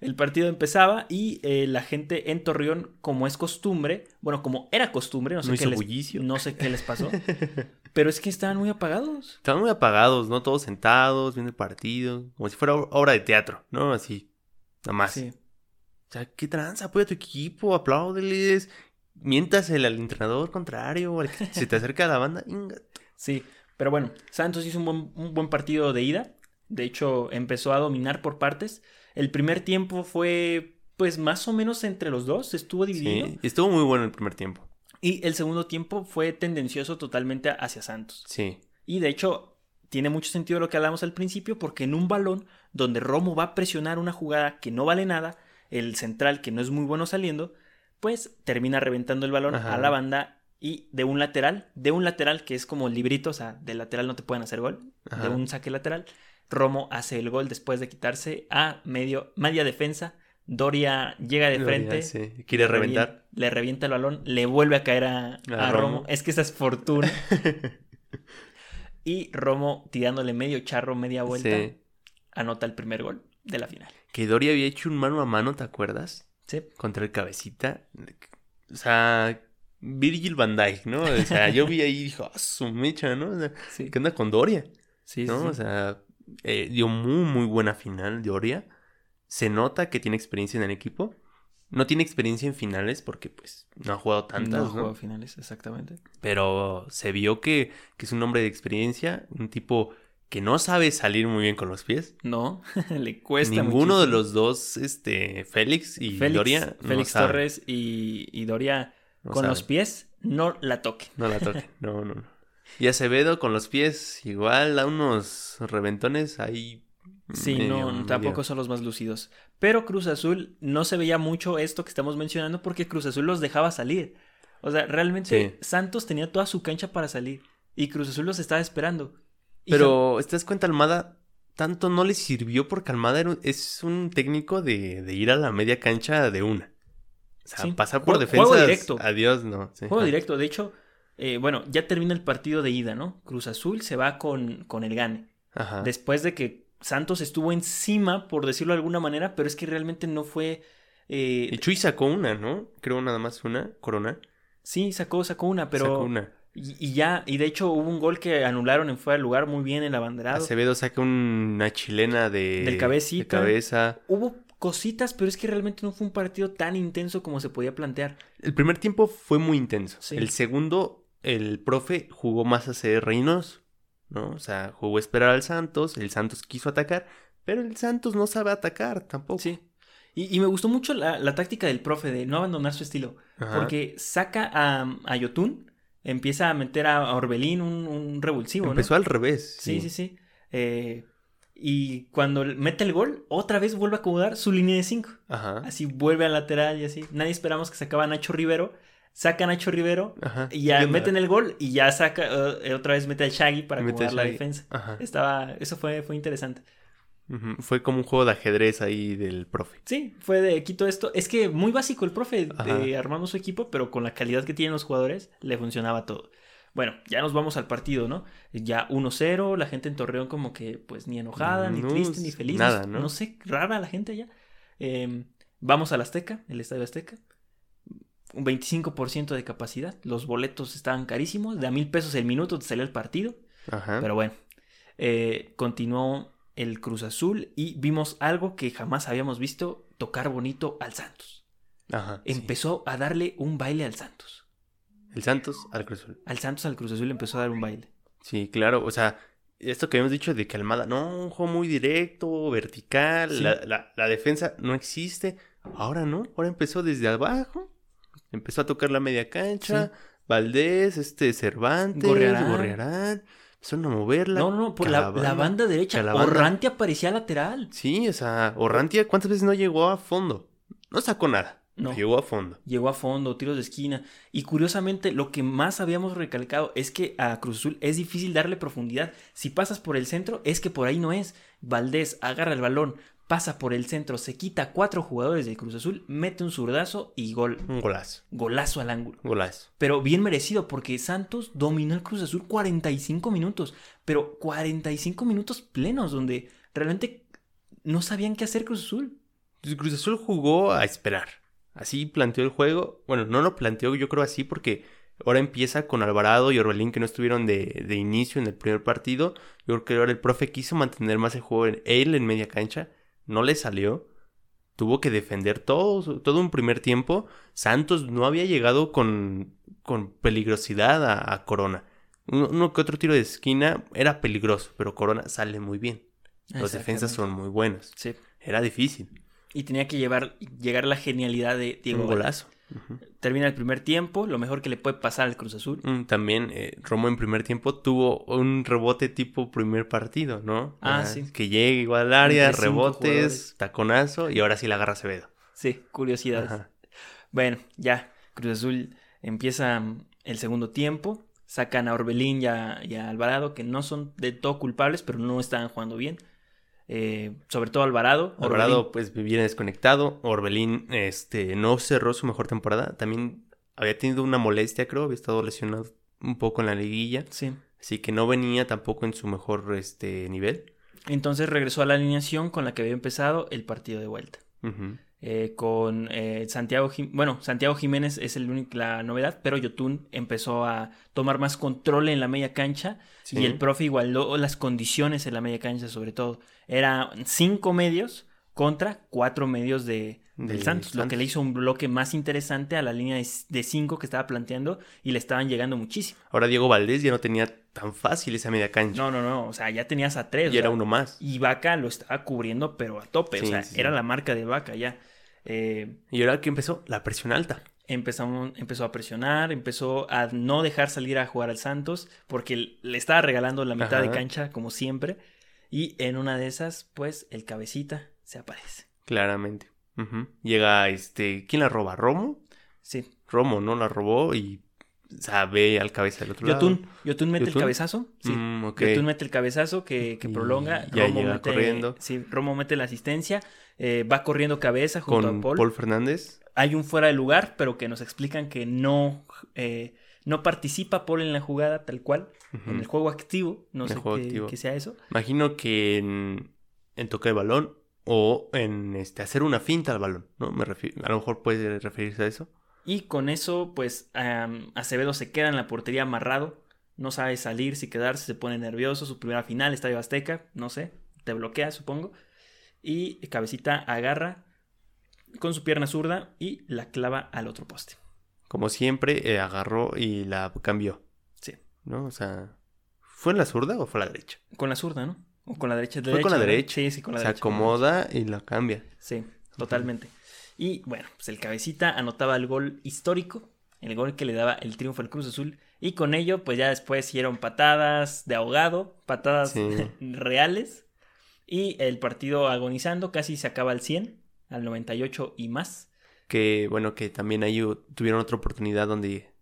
Speaker 2: El partido empezaba y eh, la gente en Torreón, como es costumbre, bueno, como era costumbre, no sé,
Speaker 1: No
Speaker 2: qué, les, no sé qué les pasó, pero es que estaban muy apagados.
Speaker 1: Estaban muy apagados, ¿no? Todos sentados, viendo el partido. Como si fuera obra de teatro, ¿no? Así. Nada más.
Speaker 2: Sí.
Speaker 1: O sea, ¿qué tranza? Apoya a tu equipo, apláudeles. Miéntasele al entrenador contrario, al que se te acerca a la banda.
Speaker 2: Sí, pero bueno, Santos hizo un buen, un buen partido de ida. De hecho, empezó a dominar por partes. El primer tiempo fue, pues, más o menos entre los dos. Estuvo dividido.
Speaker 1: Sí, estuvo muy bueno el primer tiempo.
Speaker 2: Y el segundo tiempo fue tendencioso totalmente hacia Santos.
Speaker 1: Sí.
Speaker 2: Y de hecho, tiene mucho sentido lo que hablamos al principio, porque en un balón donde Romo va a presionar una jugada que no vale nada, el central que no es muy bueno saliendo, pues termina reventando el balón
Speaker 1: Ajá.
Speaker 2: a la banda y de un lateral, de un lateral que es como el librito, o sea, de lateral no te pueden hacer gol,
Speaker 1: Ajá.
Speaker 2: de un saque lateral, Romo hace el gol después de quitarse a medio, media defensa, Doria llega de frente.
Speaker 1: Quiere reventar.
Speaker 2: le revienta el balón, le vuelve a caer a,
Speaker 1: A
Speaker 2: a
Speaker 1: Romo.
Speaker 2: Romo. Es que esa es fortuna. y Romo tirándole medio charro, media vuelta,
Speaker 1: Sí.
Speaker 2: anota el primer gol de la final.
Speaker 1: Que Dory había hecho un mano a mano, ¿te acuerdas?
Speaker 2: Sí.
Speaker 1: Contra el cabecita. O sea, Virgil van Dijk, ¿no? O sea, yo vi ahí y dije, ah, su mecha, ¿no? O sea,
Speaker 2: Sí,
Speaker 1: ¿Qué onda con Doria?
Speaker 2: sí,
Speaker 1: ¿No?
Speaker 2: sí.
Speaker 1: O sea, eh, dio muy, muy buena final Doria. Se nota que tiene experiencia en el equipo. No tiene experiencia en finales porque pues no ha jugado tantas,
Speaker 2: no ha jugado finales, exactamente.
Speaker 1: Pero se vio que, que es un hombre de experiencia, un tipo que no sabe salir muy bien con los pies.
Speaker 2: No, le cuesta
Speaker 1: Ninguno de los dos, este, Félix y
Speaker 2: Félix,
Speaker 1: Doria,
Speaker 2: Félix Torres y, y Doria
Speaker 1: no
Speaker 2: con
Speaker 1: sabe.
Speaker 2: los pies no la toquen.
Speaker 1: No la toque, no, no, no. Y Acevedo con los pies igual da unos reventones ahí.
Speaker 2: Sí,
Speaker 1: medio-
Speaker 2: no, tampoco
Speaker 1: medio-
Speaker 2: son los más lucidos. Pero Cruz Azul no se veía mucho esto que estamos mencionando porque Cruz Azul los dejaba salir. O sea, realmente
Speaker 1: Sí.
Speaker 2: Santos tenía toda su cancha para salir y Cruz Azul los estaba esperando. Y
Speaker 1: Pero, ¿te das cuenta, Almada? Tanto no le sirvió porque Almada un- es un técnico de, de ir a la media cancha de una. O sea,
Speaker 2: Sí,
Speaker 1: pasar por defensa.
Speaker 2: juego directo.
Speaker 1: Adiós, no. sí.
Speaker 2: Juego
Speaker 1: Ah.
Speaker 2: directo. De hecho, eh, bueno, ya termina el partido de ida, ¿no? Cruz Azul se va con, con el gane.
Speaker 1: Ajá.
Speaker 2: Después de que Santos estuvo encima, por decirlo de alguna manera, pero es que realmente no fue... eh,
Speaker 1: Y Chuy sacó una, ¿no? Creo nada más una, Corona.
Speaker 2: sí, sacó, sacó una, pero...
Speaker 1: Sacó una.
Speaker 2: Y, y ya, y de hecho hubo un gol que anularon en fuera de lugar muy bien el abanderado.
Speaker 1: Acevedo saca una chilena de,
Speaker 2: Del cabecita.
Speaker 1: de cabeza.
Speaker 2: Hubo cositas, pero es que realmente no fue un partido tan intenso como se podía plantear.
Speaker 1: El primer tiempo fue muy intenso.
Speaker 2: Sí.
Speaker 1: El segundo, el profe jugó más a ser reinos, ¿no? O sea, jugó a esperar al Santos. El Santos quiso atacar, pero el Santos no sabe atacar tampoco.
Speaker 2: Sí. Y, y me gustó mucho la, la táctica del profe de no abandonar su estilo.
Speaker 1: Ajá.
Speaker 2: Porque saca a, a Yotun, empieza a meter a Orbelín un, un revulsivo, ¿no?
Speaker 1: Empezó al revés.
Speaker 2: Sí, sí, sí. Eh, y cuando mete el gol, otra vez vuelve a acomodar su línea de 5.
Speaker 1: Ajá.
Speaker 2: Así vuelve al lateral y así. Nadie esperamos que sacaba a Nacho Rivero. Saca a Nacho Rivero
Speaker 1: Ajá.
Speaker 2: y ya meten el gol y ya saca, eh, otra vez mete al Shaggy para
Speaker 1: Mete al
Speaker 2: la defensa.
Speaker 1: Ajá.
Speaker 2: Estaba, eso fue, fue interesante.
Speaker 1: Fue como un juego de ajedrez ahí del profe.
Speaker 2: Sí, fue de quito esto. Es que muy básico el profe de armando su equipo, pero con la calidad que tienen los jugadores, le funcionaba todo. Bueno, ya nos vamos al partido, ¿no? Ya 1-0, la gente en Torreón como que pues ni enojada, ni triste, ni feliz.
Speaker 1: nada,
Speaker 2: no,
Speaker 1: ¿no?
Speaker 2: no sé, rara la gente ya. Eh, vamos al Azteca, el Estadio Azteca. Un 25% de capacidad. Los boletos estaban carísimos. De a mil pesos el minuto te salía el partido.
Speaker 1: Ajá.
Speaker 2: Pero bueno, eh, continuó el Cruz Azul y vimos algo que jamás habíamos visto tocar bonito al Santos.
Speaker 1: Ajá. sí.
Speaker 2: Empezó a darle un baile al Santos.
Speaker 1: El Santos al Cruz Azul.
Speaker 2: Al Santos al Cruz Azul empezó a dar un baile.
Speaker 1: Sí, claro. O sea, esto que habíamos dicho de que Almada, no, un juego muy directo, vertical,
Speaker 2: Sí.
Speaker 1: la, la- la defensa no existe. Ahora no, ahora empezó desde abajo. Empezó a tocar la media cancha. Valdés, este Cervantes,
Speaker 2: Gorriarán.
Speaker 1: Gorriarán. Empezaron a moverla.
Speaker 2: no, no, por la, banda derecha.
Speaker 1: Calavanda.
Speaker 2: Orrante aparecía lateral.
Speaker 1: Sí, o sea, Orrantia, ¿cuántas veces no llegó a fondo? No sacó nada.
Speaker 2: No.
Speaker 1: Llegó a fondo.
Speaker 2: Llegó a fondo, tiros de esquina. Y curiosamente, lo que más habíamos recalcado es que a Cruz Azul es difícil darle profundidad. Si pasas por el centro, es que por ahí no es. Valdés agarra el balón, pasa por el centro, se quita a cuatro jugadores del Cruz Azul, mete un zurdazo y gol.
Speaker 1: Un golazo.
Speaker 2: Golazo al ángulo.
Speaker 1: Golazo.
Speaker 2: Pero bien merecido, porque Santos dominó el Cruz Azul 45 minutos. Pero 45 minutos plenos, donde realmente no sabían qué hacer Cruz Azul.
Speaker 1: Pues Cruz Azul jugó a esperar. Así planteó el juego. Bueno, no lo planteó yo creo así porque ahora empieza con Alvarado y Orbelín que no estuvieron de, de inicio en el primer partido. Yo creo que ahora el profe quiso mantener más el juego en él en media cancha. No le salió. Tuvo que defender todo, todo un primer tiempo. Santos no había llegado con, con peligrosidad a, a Corona. Uno, uno que otro tiro de esquina era peligroso, pero Corona sale muy bien. Los defensas son muy buenos.
Speaker 2: Sí.
Speaker 1: Era difícil.
Speaker 2: Y tenía que llevar, llegar la genialidad de Diego
Speaker 1: un
Speaker 2: Valdés. Termina el primer tiempo, lo mejor que le puede pasar al Cruz Azul.
Speaker 1: Mm, También eh, Romo en primer tiempo tuvo un rebote tipo primer partido, ¿no?
Speaker 2: Ah,
Speaker 1: sea,
Speaker 2: sí.
Speaker 1: Que llega igual al área,
Speaker 2: Entre
Speaker 1: rebotes,
Speaker 2: jugadores.
Speaker 1: taconazo y ahora sí la agarra Acevedo.
Speaker 2: Sí, curiosidades.
Speaker 1: Ajá.
Speaker 2: Bueno, ya, Cruz Azul empieza mm, el segundo tiempo. Sacan a Orbelín y a, y a Alvarado, que no son de todo culpables, pero no estaban jugando bien. Eh, sobre todo Alvarado.
Speaker 1: Alvarado pues viene desconectado. Orbelín este, no cerró su mejor temporada. También había tenido una molestia, creo. Había estado lesionado un poco en la liguilla.
Speaker 2: Sí.
Speaker 1: Así que no venía tampoco en su mejor este, nivel.
Speaker 2: Entonces regresó a la alineación con la que había empezado el partido de vuelta. Eh, con eh, Santiago Jim- bueno Santiago Jiménez es el único, la novedad pero Yotun empezó a tomar más control en la media cancha
Speaker 1: Sí.
Speaker 2: y el profe igualó las condiciones en la media cancha sobre todo eran cinco medios contra cuatro medios de, del
Speaker 1: De
Speaker 2: Santos, lo que le hizo un bloque más interesante a la línea de de cinco que estaba planteando y le estaban llegando muchísimo.
Speaker 1: Ahora Diego Valdés ya no tenía tan fácil esa media cancha.
Speaker 2: No, no, no, o sea, ya tenías a tres.
Speaker 1: y era
Speaker 2: sea,
Speaker 1: uno más.
Speaker 2: Y Vaca lo estaba cubriendo, pero a tope, o sea,
Speaker 1: sí, sí.
Speaker 2: era la marca de Vaca ya. Eh,
Speaker 1: Y ahora que empezó, la presión alta.
Speaker 2: empezamos, empezó a presionar, empezó a no dejar salir a jugar al Santos, porque le estaba regalando la mitad de cancha, como siempre. Y en una de esas, pues, el cabecita se aparece.
Speaker 1: Claramente. Llega este. ¿Quién la roba? ¿Romo?
Speaker 2: Sí.
Speaker 1: Romo, ¿no? La robó y. Ve al cabeza del otro
Speaker 2: Yotun,
Speaker 1: lado.
Speaker 2: Yotun mete
Speaker 1: ¿Yotun?
Speaker 2: el cabezazo. Sí.
Speaker 1: Mm.
Speaker 2: Yotun mete el cabezazo que, que
Speaker 1: Y
Speaker 2: prolonga.
Speaker 1: ya
Speaker 2: Romo
Speaker 1: llega
Speaker 2: mete,
Speaker 1: corriendo.
Speaker 2: Sí, Romo mete la asistencia. Eh, va corriendo cabeza junto
Speaker 1: Con
Speaker 2: a Paul.
Speaker 1: Paul. Fernández.
Speaker 2: Hay un fuera de lugar, pero que nos explican que no, eh, no participa Paul en la jugada tal cual. En el juego activo. No
Speaker 1: el
Speaker 2: sé qué, sea eso.
Speaker 1: Imagino que en, en tocar el balón o en este hacer una finta al balón, ¿no? Me refiero, a lo mejor puede referirse a eso.
Speaker 2: Y con eso, pues, Acevedo se queda en la portería amarrado. No sabe salir, si quedarse, se pone nervioso. Su primera final, Estadio Azteca, no sé, te bloquea, supongo. Y Cabecita agarra con su pierna zurda y la clava al otro poste.
Speaker 1: Como siempre, eh, agarró y la cambió,
Speaker 2: Sí.
Speaker 1: ¿no? O sea, ¿fue en la zurda o fue a la derecha?
Speaker 2: Con la zurda, ¿no? O con la derecha.
Speaker 1: Fue con la derecha.
Speaker 2: Sí, sí, con la
Speaker 1: Se
Speaker 2: derecha.
Speaker 1: acomoda y la cambia.
Speaker 2: Sí, totalmente. Y bueno, pues el cabecita anotaba el gol histórico, el gol que le daba el triunfo al Cruz Azul. Y con ello, pues ya después hicieron patadas de ahogado, patadas
Speaker 1: Sí.
Speaker 2: reales. Y el partido agonizando, casi se acaba al 100, al 98 y más.
Speaker 1: Que bueno, que también ahí tuvieron otra oportunidad donde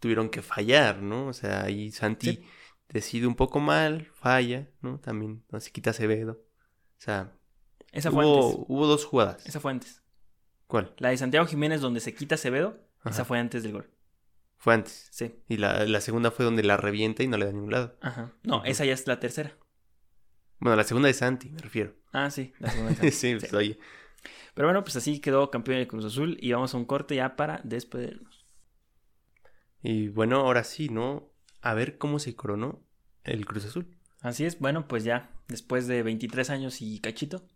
Speaker 1: tuvieron que fallar, ¿no? O sea, ahí Santi
Speaker 2: Sí.
Speaker 1: decide un poco mal, falla, ¿no? También no se quita Acevedo. O sea,
Speaker 2: Esa fue
Speaker 1: hubo,
Speaker 2: antes.
Speaker 1: hubo dos jugadas.
Speaker 2: Esa fue antes.
Speaker 1: ¿Cuál?
Speaker 2: La de Santiago Jiménez, donde se quita Acevedo, esa fue antes del gol.
Speaker 1: Fue antes.
Speaker 2: Sí.
Speaker 1: Y la, la segunda fue donde la revienta y no le da a ningún lado.
Speaker 2: Ajá. No, esa ya es la tercera.
Speaker 1: Bueno, la segunda de Santi, me refiero.
Speaker 2: Ah, sí, la segunda.
Speaker 1: sí,
Speaker 2: Sí.
Speaker 1: pues, oye.
Speaker 2: Pero bueno, pues así quedó campeón el Cruz Azul y vamos a un corte ya para despedirnos.
Speaker 1: Y bueno, ahora sí, ¿no? A ver cómo se coronó el Cruz Azul.
Speaker 2: Así es, bueno, pues ya, después de 23 años y cachito,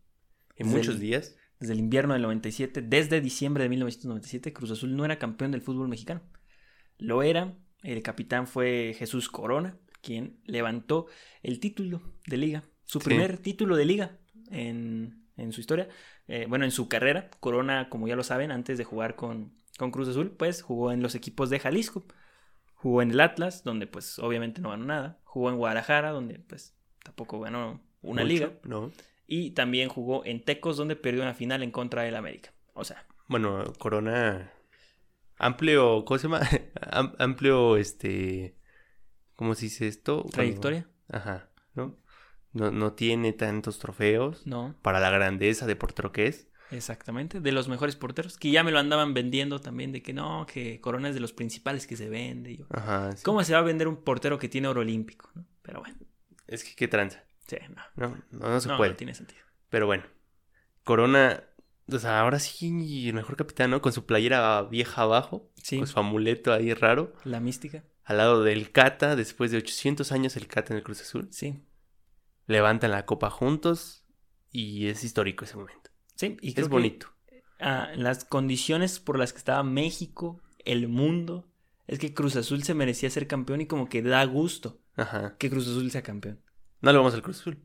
Speaker 1: En muchos
Speaker 2: el-
Speaker 1: días.
Speaker 2: desde el invierno del 97, desde diciembre de 1997, Cruz Azul no era campeón del fútbol mexicano. Lo era, el capitán fue Jesús Corona, quien levantó el título de liga, su
Speaker 1: Sí.
Speaker 2: primer título de liga en, en su historia, eh, bueno, en su carrera. Corona, como ya lo saben, antes de jugar con, con Cruz Azul, pues jugó en los equipos de Jalisco. Jugó en el Atlas, donde pues obviamente no ganó nada. Jugó en Guadalajara, donde pues tampoco ganó una
Speaker 1: Mucho,
Speaker 2: liga.
Speaker 1: ¿no?
Speaker 2: Y también jugó en Tecos, donde perdió una final en contra del América. O sea,
Speaker 1: Bueno, Corona. Amplio. ¿Cómo se llama? Am- amplio, este. ¿Cómo se dice esto? Cuando-
Speaker 2: trayectoria.
Speaker 1: Ajá, ¿no? ¿no? Tiene tantos trofeos
Speaker 2: No,
Speaker 1: para la grandeza de portero que es.
Speaker 2: exactamente. De los mejores porteros. Que ya me lo andaban vendiendo también. De que no, que Corona es de los principales que se vende. yo,
Speaker 1: Ajá. sí.
Speaker 2: ¿Cómo se va a vender un portero que tiene oro olímpico? ¿no? Pero bueno,
Speaker 1: Es que qué tranza.
Speaker 2: sí, no.
Speaker 1: No, no, no se
Speaker 2: no,
Speaker 1: puede.
Speaker 2: no tiene sentido.
Speaker 1: Pero bueno. Corona. O sea, ahora sí, el mejor capitán, ¿no? Con su playera vieja abajo.
Speaker 2: Sí,
Speaker 1: Con su amuleto ahí raro.
Speaker 2: la mística.
Speaker 1: Al lado del Cata, después de 800 años el Cata en el Cruz Azul.
Speaker 2: Sí,
Speaker 1: Levantan la copa juntos. Y es histórico ese momento.
Speaker 2: sí. Y creo
Speaker 1: Es
Speaker 2: que,
Speaker 1: bonito.
Speaker 2: ah, las condiciones por las que estaba México, el mundo, es que Cruz Azul se merecía ser campeón y como que da gusto
Speaker 1: Ajá.
Speaker 2: que Cruz Azul sea campeón.
Speaker 1: No le vamos al Cruz Azul.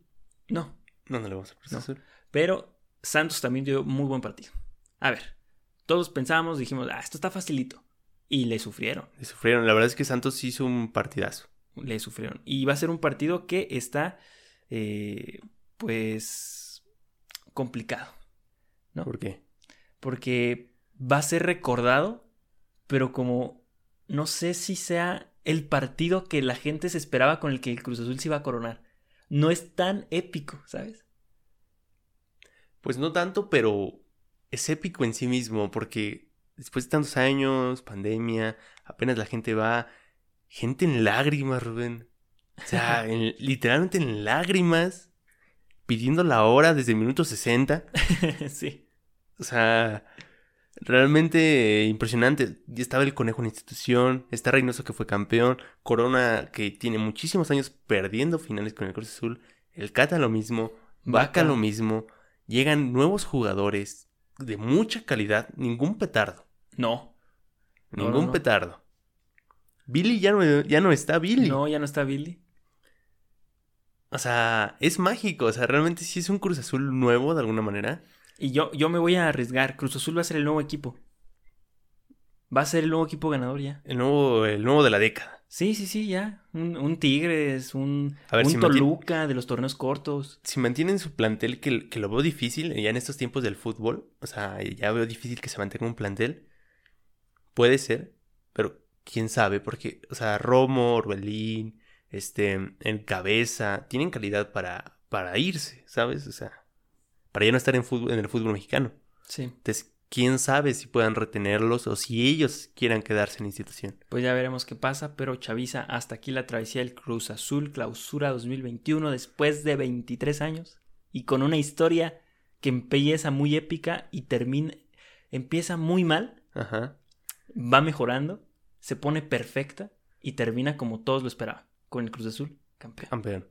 Speaker 2: No,
Speaker 1: No, no le vamos al Cruz
Speaker 2: No.
Speaker 1: Azul.
Speaker 2: Pero Santos también dio muy buen partido. A ver, todos pensábamos, dijimos, ah, esto está facilito. Y le sufrieron,
Speaker 1: Le sufrieron. La verdad es que Santos hizo un partidazo.
Speaker 2: le sufrieron. Y va a ser un partido que está, eh, pues, complicado. ¿no?
Speaker 1: ¿Por qué?
Speaker 2: Porque va a ser recordado, pero como no sé si sea el partido que la gente se esperaba con el que el Cruz Azul se iba a coronar. No es tan épico, ¿sabes?
Speaker 1: Pues no tanto, pero es épico en sí mismo, porque después de tantos años, pandemia, apenas la gente va, gente en lágrimas, Rubén. O sea, en- literalmente en lágrimas, pidiendo la hora desde el minuto 60.
Speaker 2: sí.
Speaker 1: O sea, realmente impresionante. Estaba el conejo en institución, está Reynoso que fue campeón, Corona que tiene muchísimos años perdiendo finales con el Cruz Azul, el Cata lo mismo, Vaca
Speaker 2: Vaca.
Speaker 1: lo mismo, llegan nuevos jugadores, de mucha calidad, ningún petardo.
Speaker 2: No. No,
Speaker 1: Ningún
Speaker 2: no, no.
Speaker 1: petardo. Billy ya no, ya no está Billy.
Speaker 2: No, ya no está Billy.
Speaker 1: O sea, es mágico. O sea, realmente sí es un Cruz Azul nuevo de alguna manera.
Speaker 2: Y yo, yo me voy a arriesgar. Cruz Azul va a ser el nuevo equipo. Va a ser el nuevo equipo ganador ya.
Speaker 1: El nuevo, el nuevo de la década.
Speaker 2: Sí, sí, sí, ya. Un, un Tigres, un,
Speaker 1: A ver,
Speaker 2: un
Speaker 1: si mantiene-
Speaker 2: Toluca de los torneos cortos.
Speaker 1: Si mantienen su plantel, que, que lo veo difícil ya en estos tiempos del fútbol, o sea, ya veo difícil que se mantenga un plantel. Puede ser, pero quién sabe, porque, o sea, Romo, Orbelín, este, en cabeza, tienen calidad para, para irse, ¿sabes? O sea, para ya no estar en, fútbol, en el fútbol mexicano.
Speaker 2: Sí.
Speaker 1: Entonces, quién sabe si puedan retenerlos o si ellos quieran quedarse en la institución.
Speaker 2: Pues ya veremos qué pasa, pero Chaviza, hasta aquí la travesía del Cruz Azul, clausura 2021, después de 23 años, y con una historia que empieza muy épica y termina, empieza muy mal,
Speaker 1: Ajá.
Speaker 2: va mejorando, se pone perfecta y termina como todos lo esperaban, con el Cruz Azul campeón.
Speaker 1: Campeón.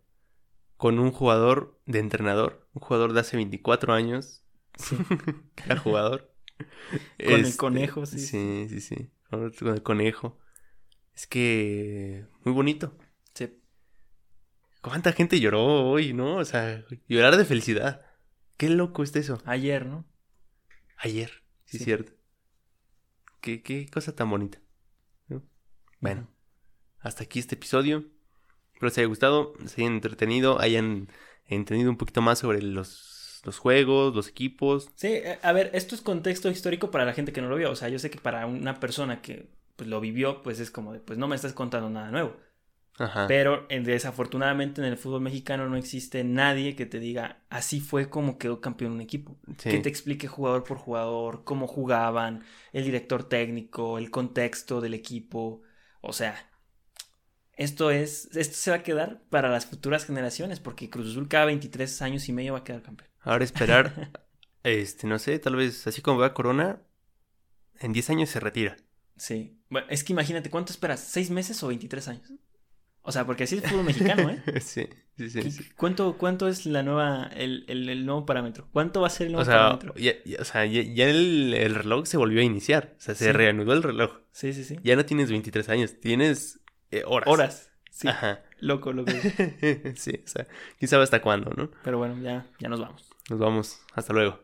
Speaker 1: Con un jugador de entrenador, un jugador de hace 24 años,
Speaker 2: Sí.
Speaker 1: jugador.
Speaker 2: Con el
Speaker 1: Este,
Speaker 2: conejo, sí.
Speaker 1: Sí, sí, sí. Con el conejo. Es que muy bonito.
Speaker 2: Sí.
Speaker 1: ¿Cuánta gente lloró hoy, no? O sea, llorar de felicidad. Qué loco está eso.
Speaker 2: Ayer, ¿no?
Speaker 1: Ayer, sí,
Speaker 2: Sí.
Speaker 1: cierto. Qué, qué cosa tan bonita. ¿no? Bueno, hasta aquí este episodio. Espero les haya gustado, se hayan entretenido, hayan entendido un poquito más sobre los, los juegos, los equipos.
Speaker 2: Sí, eh, a ver, esto es contexto histórico para la gente que no lo vio. O sea, yo sé que para una persona que pues, lo vivió, pues es como de, pues no me estás contando nada nuevo.
Speaker 1: Ajá.
Speaker 2: Pero desafortunadamente en el fútbol mexicano no existe nadie que te diga, así fue como quedó campeón un equipo.
Speaker 1: Sí.
Speaker 2: Que te explique jugador por jugador, cómo jugaban, el director técnico, el contexto del equipo. O sea, esto es, esto se va a quedar para las futuras generaciones, porque Cruz Azul cada 23 años y medio va a quedar campeón.
Speaker 1: Ahora esperar, este, no sé, tal vez así como va Corona, en 10 años se retira.
Speaker 2: Sí. Bueno, es que imagínate, ¿cuánto esperas? ¿Seis meses o 23 años? O sea, porque así es el fútbol mexicano, ¿eh?
Speaker 1: sí, sí, sí.
Speaker 2: ¿Qué-
Speaker 1: sí.
Speaker 2: ¿Cuánto, ¿Cuánto es la nueva, el, el- el nuevo parámetro? ¿Cuánto va a ser el nuevo
Speaker 1: O sea,
Speaker 2: parámetro?
Speaker 1: ya, ya- o sea, ya, ya el, el reloj se volvió a iniciar. O sea, se
Speaker 2: Sí.
Speaker 1: reanudó el reloj.
Speaker 2: Sí, sí, sí.
Speaker 1: Ya no tienes 23 años, tienes eh, horas.
Speaker 2: Horas. Sí.
Speaker 1: Ajá.
Speaker 2: Loco, loco.
Speaker 1: sí, o sea, quién sabe hasta cuándo, ¿no?
Speaker 2: Pero bueno, ya, ya nos vamos.
Speaker 1: Nos vamos. Hasta luego.